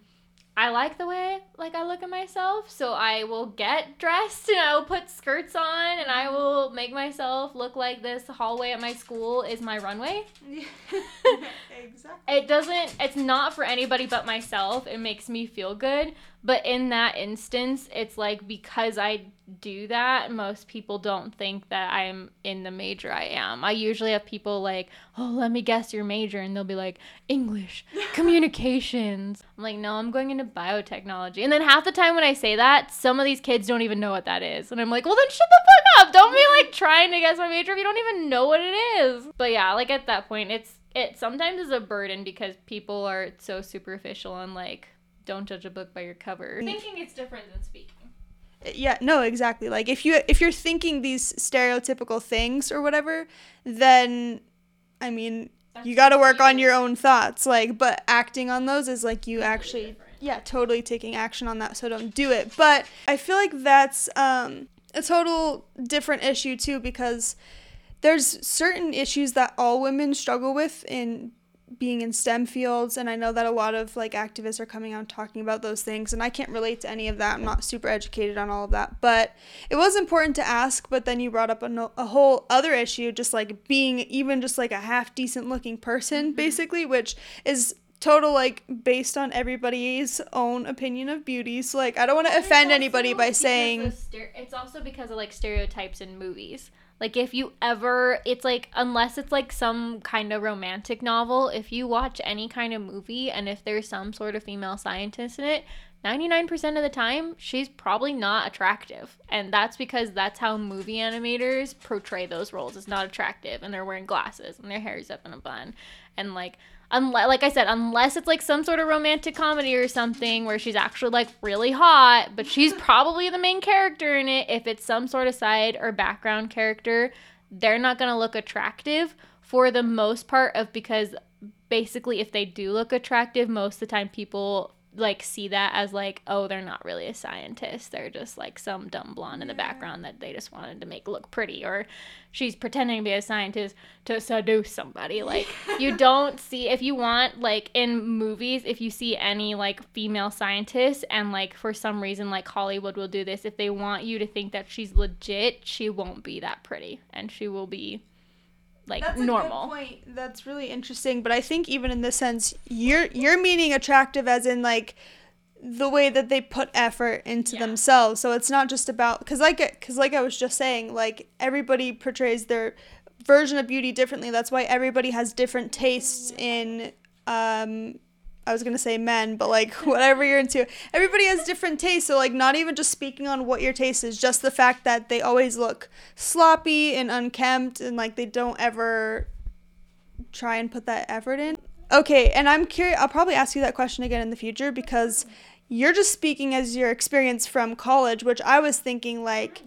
[SPEAKER 2] I like the way like I look at myself, so I will get dressed and I will put skirts on and I mm-hmm. will make myself look like this hallway at my school is my runway.
[SPEAKER 1] exactly.
[SPEAKER 2] It doesn't it's not for anybody but myself. It makes me feel good, but in that instance, it's like because I do that, most people don't think that I'm in the major I am. I usually have people like, "Oh, let me guess your major." And they'll be like, "English, communications." I'm like, "No, I'm going into biotechnology." And then half the time when I say that, some of these kids don't even know what that is. And I'm like, "Well, then shut the fuck up. Don't be like trying to guess my major if you don't even know what it is." But yeah, like at that point, it's it sometimes is a burden because people are so superficial and like don't judge a book by your cover. Thinking it's different than speaking.
[SPEAKER 1] yeah no exactly like if you if you're thinking these stereotypical things or whatever then i mean you got to work on your own thoughts like but acting on those is like you actually yeah totally taking action on that so don't do it but i feel like that's um a total different issue too because there's certain issues that all women struggle with in being in STEM fields and I know that a lot of like activists are coming out talking about those things and I can't relate to any of that. I'm not super educated on all of that, but it was important to ask, but then you brought up a, no- a whole other issue just like being even just like a half decent looking person mm-hmm. basically, which is total like based on everybody's own opinion of beauty. So like I don't want to offend anybody by saying
[SPEAKER 2] it's also because of like stereotypes in movies. Like if you ever it's like unless it's like some kind of romantic novel, if you watch any kind of movie and if there's some sort of female scientist in it, 99% of the time she's probably not attractive. And that's because that's how movie animators portray those roles. It's not attractive and they're wearing glasses and their hair is up in a bun. And like unless like I said, unless it's like some sort of romantic comedy or something where she's actually like really hot, but she's probably the main character in it. If it's some sort of side or background character, they're not going to look attractive for the most part of because basically if they do look attractive most of the time people like see that as like oh they're not really a scientist. They're just like some dumb blonde in the background that they just wanted to make look pretty or she's pretending to be a scientist to seduce somebody. Like you don't see if you want like in movies if you see any like female scientists and like for some reason like Hollywood will do this if they want you to think that she's legit she won't be that pretty and she will be like
[SPEAKER 1] That's
[SPEAKER 2] normal.
[SPEAKER 1] A good point. That's really interesting. But I think even in this sense, you're you're meaning attractive as in like the way that they put effort into
[SPEAKER 2] Yeah.
[SPEAKER 1] themselves. So it's not just about because like because like I was just saying, like everybody portrays their version of beauty differently. That's why everybody has different tastes in um I was gonna say men, but like whatever you're into, everybody has different tastes. So like not even just speaking on what your taste is, just the fact that they always look sloppy and unkempt, and like they don't ever try and put that effort in. Okay, and I'm curious. I'll probably ask you that question again in the future because you're just speaking as your experience from college, which I was thinking like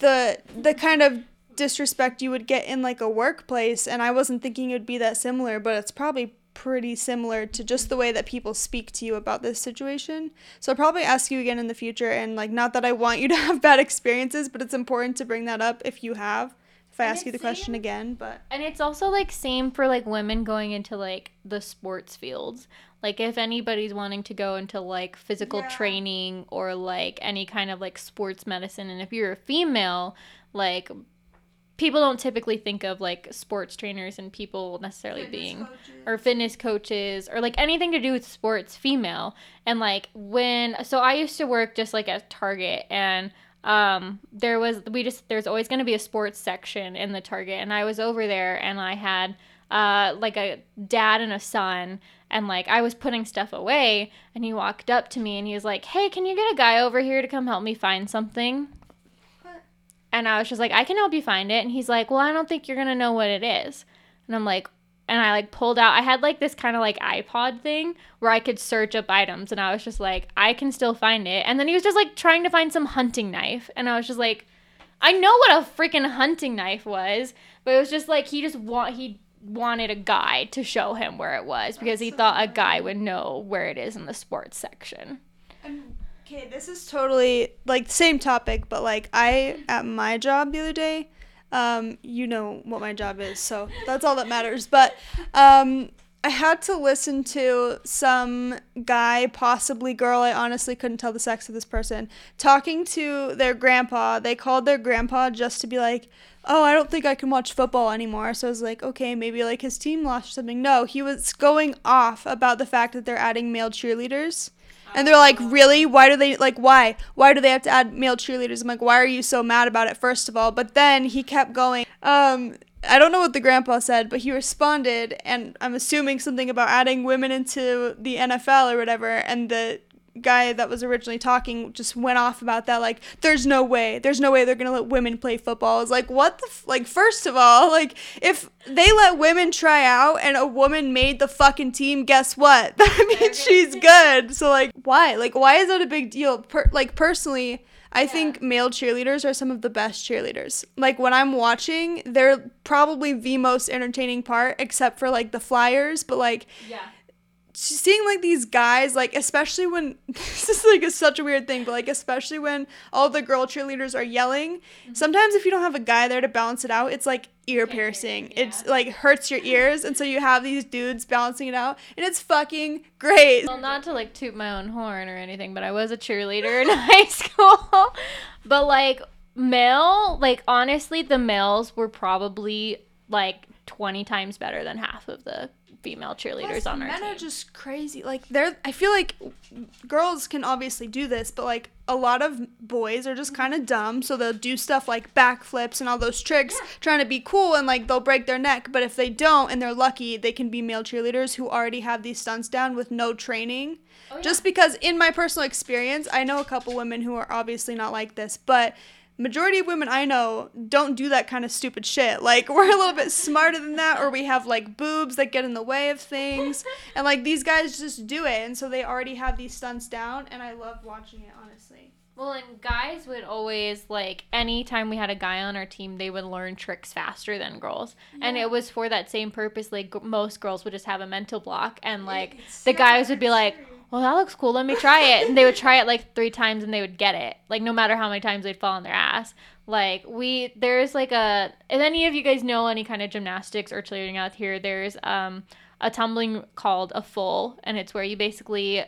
[SPEAKER 1] the the kind of disrespect you would get in like a workplace, and I wasn't thinking it would be that similar, but it's probably pretty similar to just the way that people speak to you about this situation. So I'll probably ask you again in the future and like not that I want you to have bad experiences, but it's important to bring that up if you have. If I
[SPEAKER 2] And
[SPEAKER 1] ask you the
[SPEAKER 2] it's
[SPEAKER 1] question again, but
[SPEAKER 2] And it's also like same for like women going into like the sports fields. Like if anybody's wanting to go into like physical
[SPEAKER 1] Yeah.
[SPEAKER 2] training or like any kind of like sports medicine and if you're a female, like people don't typically think of like sports trainers and people necessarily being or fitness coaches or like anything to do with sports female. And like when so i used to work just like at target and um there was we just there's always going to be a sports section in the target and i was over there and i had uh like a dad and a son and like i was putting stuff away and he walked up to me and he was like hey can you get a guy over here to come help me find something and I was just like, I can help you find it. And he's like, Well, I don't think you're gonna know what it is. And I'm like, and I like pulled out. I had like this kind of like iPod thing where I could search up items, and I was just like, I can still find it. And then he was just like trying to find some hunting knife, and I was just like, I know what a freaking hunting knife was, but it was just like he just want he wanted a guy to show him where it was because he thought a guy would know where it is in the sports section.
[SPEAKER 1] Okay, this is totally like same topic, but like I at my job the other day, um, you know what my job is, so that's all that matters. But um, I had to listen to some guy, possibly girl, I honestly couldn't tell the sex of this person, talking to their grandpa. They called their grandpa just to be like, oh, I don't think I can watch football anymore. So I was like, okay, maybe like his team lost or something. No, he was going off about the fact that they're adding male cheerleaders. And they're like, really? Why do they like why? Why do they have to add male cheerleaders? I'm like, why are you so mad about it? First of all, but then he kept going. Um, I don't know what the grandpa said, but he responded, and I'm assuming something about adding women into the NFL or whatever. And the guy that was originally talking just went off about that, like, there's no way, there's no way they're gonna let women play football. it's like, what the f-? like? First of all, like, if they let women try out and a woman made the fucking team, guess what? That means she's good. So like, why? Like, why is that a big deal? Per- like personally. I think male cheerleaders are some of the best cheerleaders. Like when I'm watching, they're probably the most entertaining part, except for like the flyers. But like
[SPEAKER 2] Yeah.
[SPEAKER 1] Seeing like these guys, like especially when this is like a, such a weird thing, but like especially when all the girl cheerleaders are yelling. Sometimes if you don't have a guy there to balance it out, it's like ear piercing. It's like hurts your ears, and so you have these dudes balancing it out, and it's fucking great.
[SPEAKER 2] Well, not to like toot my own horn or anything, but I was a cheerleader in high school. but like male, like honestly, the males were probably like 20 times better than half of the female cheerleaders on our
[SPEAKER 1] men
[SPEAKER 2] team.
[SPEAKER 1] are just crazy. Like they're, I feel like girls can obviously do this, but like a lot of boys are just kind of dumb, so they'll do stuff like backflips and all those tricks, trying to be cool, and like they'll break their neck. But if they don't and they're lucky, they can be male cheerleaders who already have these stunts down with no training. Oh, just because, in my personal experience, I know a couple women who are obviously not like this, but majority of women I know don't do that kind of stupid shit. Like we're a little bit smarter than that, or we have like boobs that get in the way of things, and like these guys just do it, and so they already have these stunts down, and I love watching it honestly.
[SPEAKER 2] Well, and guys would always like anytime we had a guy on our team, they would learn tricks faster than girls, and it was for that same purpose. Like most girls would just have a mental block, and like the guys would be like, "Well, that looks cool. Let me try it," and they would try it like three times, and they would get it. Like no matter how many times they'd fall on their ass. Like we, there's like a. If any of you guys know any kind of gymnastics or cheerleading out here, there's um a tumbling called a full, and it's where you basically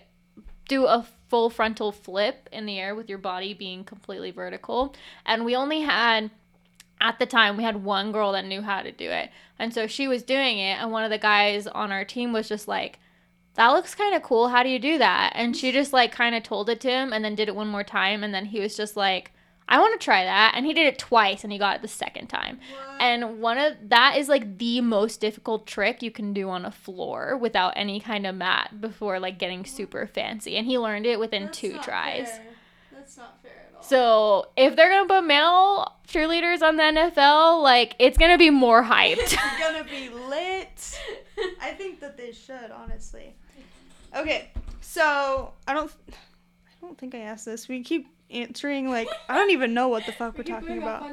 [SPEAKER 2] do a full frontal flip in the air with your body being completely vertical. And we only had at the time we had one girl that knew how to do it. And so she was doing it and one of the guys on our team was just like that looks kind of cool. How do you do that? And she just like kind of told it to him and then did it one more time and then he was just like I want to try that. And he did it twice and he got it the second time. And one of that is like the most difficult trick you can do on a floor without any kind of mat before like getting super fancy. And he learned it within
[SPEAKER 1] That's
[SPEAKER 2] two tries.
[SPEAKER 1] fair. That's not fair at all.
[SPEAKER 2] So if they're gonna put male cheerleaders on the NFL, like it's gonna be more hyped.
[SPEAKER 1] it's gonna be lit. I think that they should, honestly. Okay, so I don't, I don't think I asked this. We keep answering like I don't even know what the fuck we're talking about,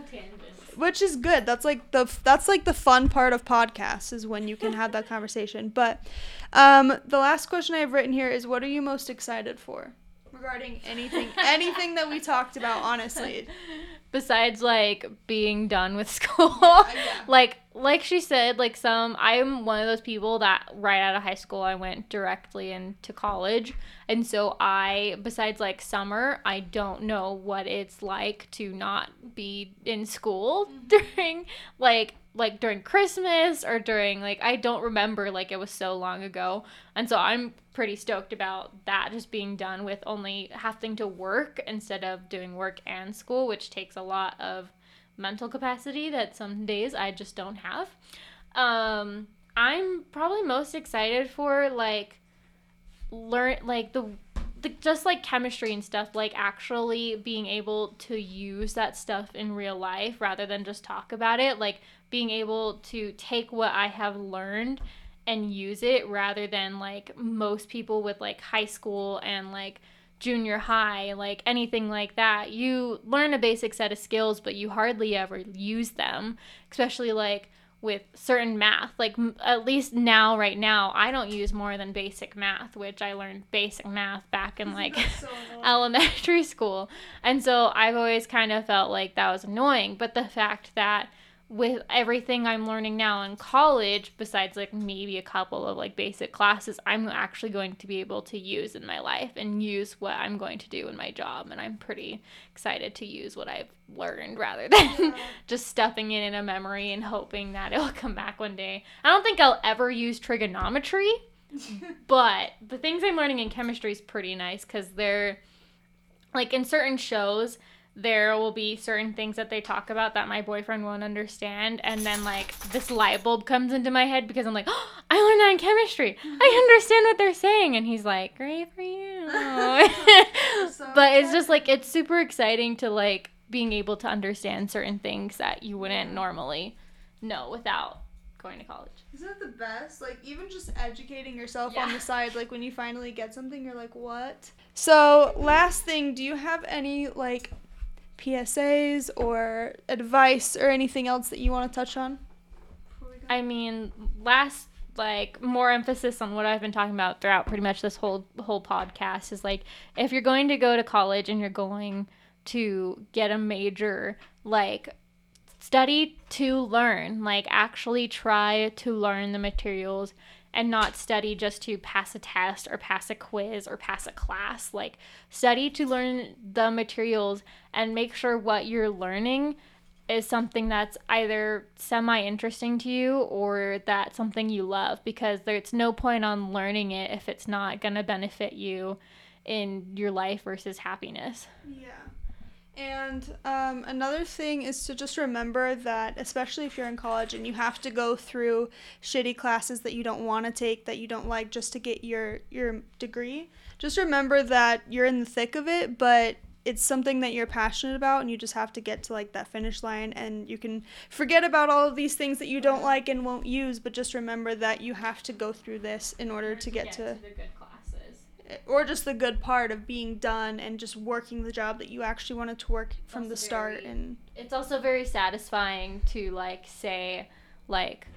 [SPEAKER 1] which is good. That's like the that's like the fun part of podcasts is when you can have that conversation. But um, the last question I have written here is, what are you most excited for regarding anything, anything that we talked about? Honestly,
[SPEAKER 2] Besides like being done with school.
[SPEAKER 1] yeah.
[SPEAKER 2] like like she said, like some I'm one of those people that right out of high school I went directly into college. And so I besides like summer, I don't know what it's like to not be in school mm-hmm. during like like during Christmas or during like I don't remember like it was so long ago. And so I'm pretty stoked about that just being done with only having to work instead of doing work and school, which takes a lot of mental capacity that some days I just don't have. Um, I'm probably most excited for like learn like the, the just like chemistry and stuff like actually being able to use that stuff in real life rather than just talk about it like being able to take what I have learned and use it rather than like most people with like high school and like junior high, like anything like that. You learn a basic set of skills, but you hardly ever use them, especially like with certain math. Like m- at least now, right now, I don't use more than basic math, which I learned basic math back in like
[SPEAKER 1] so
[SPEAKER 2] elementary school. And so I've always kind of felt like that was annoying. But the fact that with everything I'm learning now in college, besides like maybe a couple of like basic classes, I'm actually going to be able to use in my life and use what I'm going to do in my job. And I'm pretty excited to use what I've learned rather than just stuffing it in a memory and hoping that it'll come back one day. I don't think I'll ever use trigonometry, but the things I'm learning in chemistry is pretty nice because they're like in certain shows there will be certain things that they talk about that my boyfriend won't understand and then like this light bulb comes into my head because i'm like oh, i learned that in chemistry. I understand what they're saying. And he's like great for you.
[SPEAKER 1] So
[SPEAKER 2] but it's just like it's super exciting to like being able to understand certain things that you wouldn't normally know without going to college.
[SPEAKER 1] Isn't that the best? Like even just educating yourself on the side, like when you finally get something, you're like, what? So last thing, do you have any like PSAs or advice or anything else that you want to touch on?
[SPEAKER 2] I mean, last like more emphasis on what I've been talking about throughout pretty much this whole whole podcast is like if you're going to go to college and you're going to get a major, like study to learn, like actually try to learn the materials and not study just to pass a test or pass a quiz or pass a class. Like study to learn the materials and make sure what you're learning is something that's either semi interesting to you or that's something you love because there's no point on learning it if it's not going to benefit you in your life versus happiness.
[SPEAKER 1] Yeah. And um, another thing is to just remember that, especially if you're in college and you have to go through shitty classes that you don't want to take, that you don't like, just to get your your degree. Just remember that you're in the thick of it, but it's something that you're passionate about, and you just have to get to like that finish line. And you can forget about all of these things that you don't like and won't use, but just remember that you have to go through this in order to get to
[SPEAKER 2] good classes.
[SPEAKER 1] Or just the good part of being done and just working the job that you actually wanted to work from
[SPEAKER 2] Also
[SPEAKER 1] the start
[SPEAKER 2] very-
[SPEAKER 1] and
[SPEAKER 2] it's also very satisfying to like say like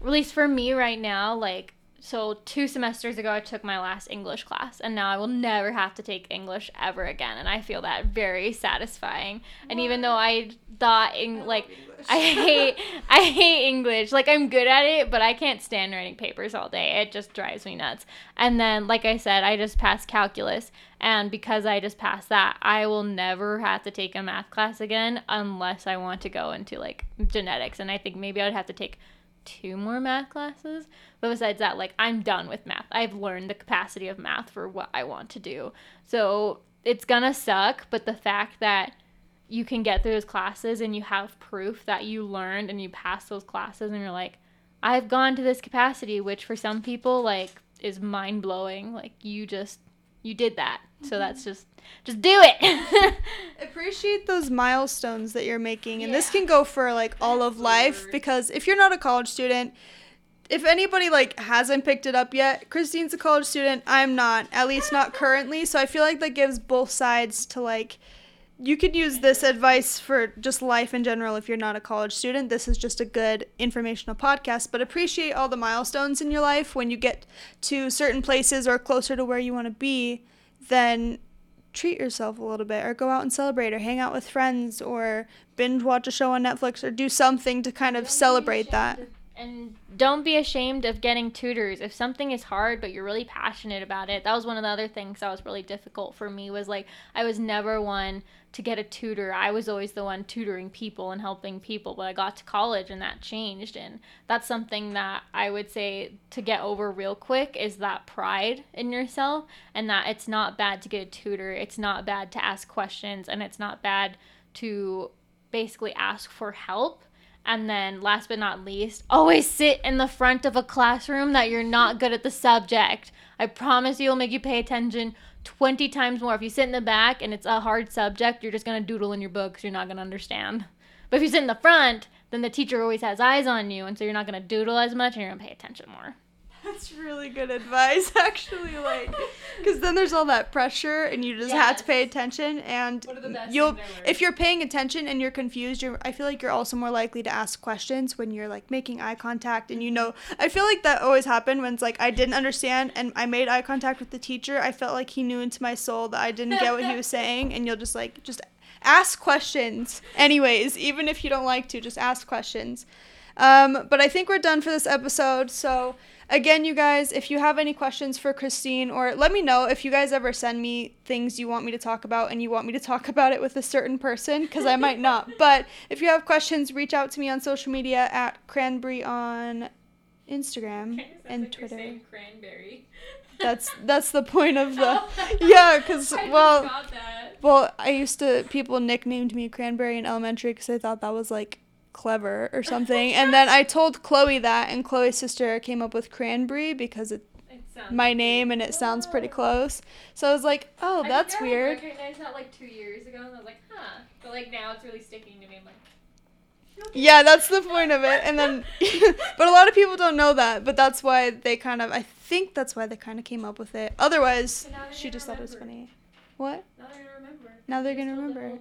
[SPEAKER 2] at least for me right now like so two semesters ago i took my last english class and now i will never have to take english ever again and i feel that very satisfying. And even though i thought in like I hate I hate English. Like I'm good at it, but I can't stand writing papers all day. It just drives me nuts. And then like I said, I just passed calculus and because I just passed that, I will never have to take a math class again unless I want to go into like genetics and I think maybe I'd have to take two more math classes. But besides that, like I'm done with math. I've learned the capacity of math for what I want to do. So it's gonna suck, but the fact that you can get through those classes and you have proof that you learned and you passed those classes and you're like, I've gone to this capacity, which for some people like is mind blowing. Like you just you did that. So mm-hmm. that's just just do it.
[SPEAKER 1] appreciate those milestones that you're making and this can go for like all of life because if you're not a college student if anybody like hasn't picked it up yet christene's a college student i'm not at least not currently so i feel like that gives both sides to like you could use this advice for just life in general if you're not a college student. This is just a good informational podcast but appreciate all the milestones in your life. When you get to certain places or closer to where you want to be then treat yourself a little bit or go out and celebrate or hang out with friends or binge watch a show on Netflix or do something to kind of celebrate that.
[SPEAKER 2] And don't be ashamed of getting tutors. If something is hard but you're really passionate about it, that was one of the other things that was really difficult for me was like I was never one to get a tutor. I was always the one tutoring people and helping people. But I got to college and that changed and that's something that I would say to get over real quick is that pride in yourself and that it's not bad to get a tutor. It's not bad to ask questions and it's not bad to basically ask for help. And then, last but not least, always sit in the front of a classroom that you're not good at the subject. I promise you, it'll make you pay attention 20 times more. If you sit in the back and it's a hard subject, you're just going to doodle in your book because you're not going to understand. But if you sit in the front, then the teacher always has eyes on you, and so you're not going to doodle as much and you're going to pay attention more.
[SPEAKER 1] That's really good advice, actually. Like, because then there's all that pressure, and you just have to pay attention. And
[SPEAKER 2] One of the best
[SPEAKER 1] you'll,
[SPEAKER 2] things I learned.
[SPEAKER 1] if you're paying attention and you're confused, you're. I feel like you're also more likely to ask questions when you're like making eye contact, and you know. I feel like that always happened when it's like I didn't understand, and I made eye contact with the teacher. I felt like he knew into my soul that I didn't get what he was saying, and you'll just like just ask questions, anyways, even if you don't like to, just ask questions. Um, but I think we're done for this episode. So, again, you guys, if you have any questions for Christene, or let me know if you guys ever send me things you want me to talk about and you want me to talk about it with a certain person, because I might not. But if you have questions, reach out to me on social media at Cranberry on Instagram and Twitter.
[SPEAKER 2] cranberry.
[SPEAKER 1] That's that's the point of the yeah, because well. Well, I used to people nicknamed me Cranberry in elementary because I thought that was like clever or something. and then I told Chloe that, and Chloe's sister came up with Cranberry because it's my name and it sounds pretty close. So I was like, oh, that's weird.
[SPEAKER 2] I recognized that like two years ago, and I was like, huh. But like now, it's really sticking to me. I'm like,
[SPEAKER 1] Yeah, that's the point of it. And then, but a lot of people don't know that. But that's why they kind of, I think that's why they kind of came up with it. Otherwise,
[SPEAKER 2] So now they're
[SPEAKER 1] she just thought it was funny. What?
[SPEAKER 2] now they're gonna remember.
[SPEAKER 1] Now they're gonna remember.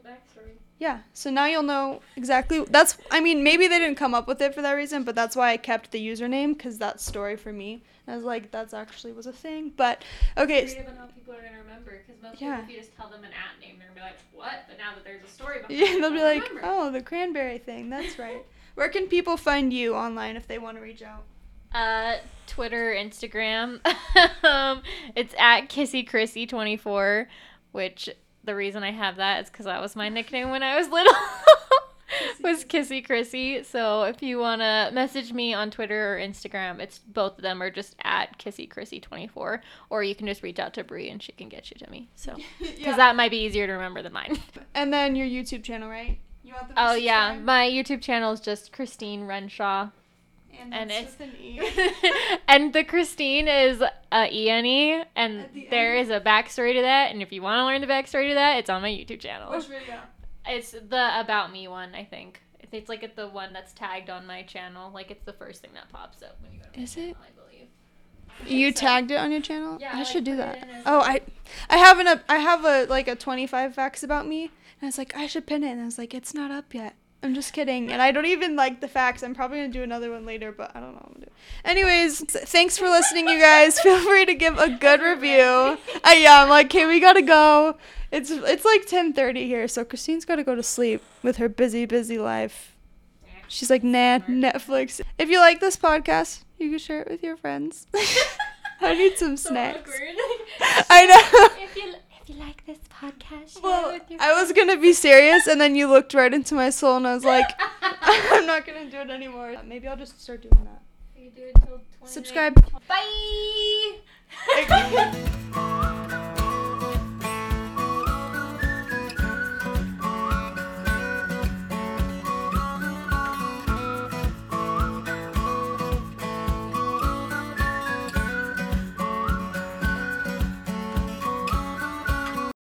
[SPEAKER 2] Whole backstory.
[SPEAKER 1] Yeah, so now you'll know exactly. That's, I mean, maybe they didn't come up with it for that reason, but that's why I kept the username because that story for me. I was like, that's actually was a thing. But okay, s-
[SPEAKER 2] Creative on how people are gonna remember, because most
[SPEAKER 1] Yeah.
[SPEAKER 2] people, if you just tell them an at name, they're gonna be like, what? But now that there's a story behind
[SPEAKER 1] yeah,
[SPEAKER 2] it,
[SPEAKER 1] they'll be like,
[SPEAKER 2] remember.
[SPEAKER 1] oh, the cranberry thing. That's right. Where can people find you online if they want to reach out?
[SPEAKER 2] Uh, Twitter, Instagram. um, it's at Kissy Chrissy 24, which the reason I have that is because that was my nickname when I was little. was Kissy Chrissy. So if you wanna message me on Twitter or Instagram, it's both of them are just at Kissy Chrissy 24, or you can just reach out to Brie and she can get you to me. So because
[SPEAKER 1] Yeah.
[SPEAKER 2] that might be easier to remember than mine.
[SPEAKER 1] And then your YouTube channel, right? You to
[SPEAKER 2] Oh yeah,
[SPEAKER 1] subscribe?
[SPEAKER 2] my YouTube channel is just Christene Renshaw.
[SPEAKER 1] And,
[SPEAKER 2] and it's-
[SPEAKER 1] with an E.
[SPEAKER 2] and the Christene is uh, ENE, and
[SPEAKER 1] At the
[SPEAKER 2] there
[SPEAKER 1] end.
[SPEAKER 2] is a backstory to that. And if you want to learn the backstory to that, it's on my YouTube channel.
[SPEAKER 1] Which video?
[SPEAKER 2] It's the About Me one, I think. It's like it's the one that's tagged on my channel. Like it's the first thing that pops up when you go to my
[SPEAKER 1] Is
[SPEAKER 2] channel,
[SPEAKER 1] it?
[SPEAKER 2] I believe.
[SPEAKER 1] You tagged it on your channel?
[SPEAKER 2] Yeah,
[SPEAKER 1] I
[SPEAKER 2] I, like,
[SPEAKER 1] should do that.
[SPEAKER 2] in as
[SPEAKER 1] Oh,
[SPEAKER 2] a-
[SPEAKER 1] I I have an I have a like a 25 facts about me. And I was like, I should pin it. And I was like, it's not up yet. I'm just kidding. And I don't even like the facts. I'm probably going to do another one later, but I don't know what I'm going to do. Anyways, thanks for listening, you guys. Feel free to give a good review. Uh, yeah, I'm like, okay, we got to go. It's it's like 10:30 here, so Christene's got to go to sleep with her busy busy life. She's like, nah, Netflix. If you like this podcast, you can share it with your friends. I need some
[SPEAKER 2] So
[SPEAKER 1] snacks.
[SPEAKER 2] awkward.
[SPEAKER 1] I know.
[SPEAKER 2] If you like this podcast,
[SPEAKER 1] Well,
[SPEAKER 2] it with your
[SPEAKER 1] I was gonna be serious, and then you looked right into my soul, and I was like, I'm not gonna do it anymore. Uh, maybe I'll just start doing that.
[SPEAKER 2] You do it till
[SPEAKER 1] Subscribe.
[SPEAKER 2] Bye.
[SPEAKER 1] Like-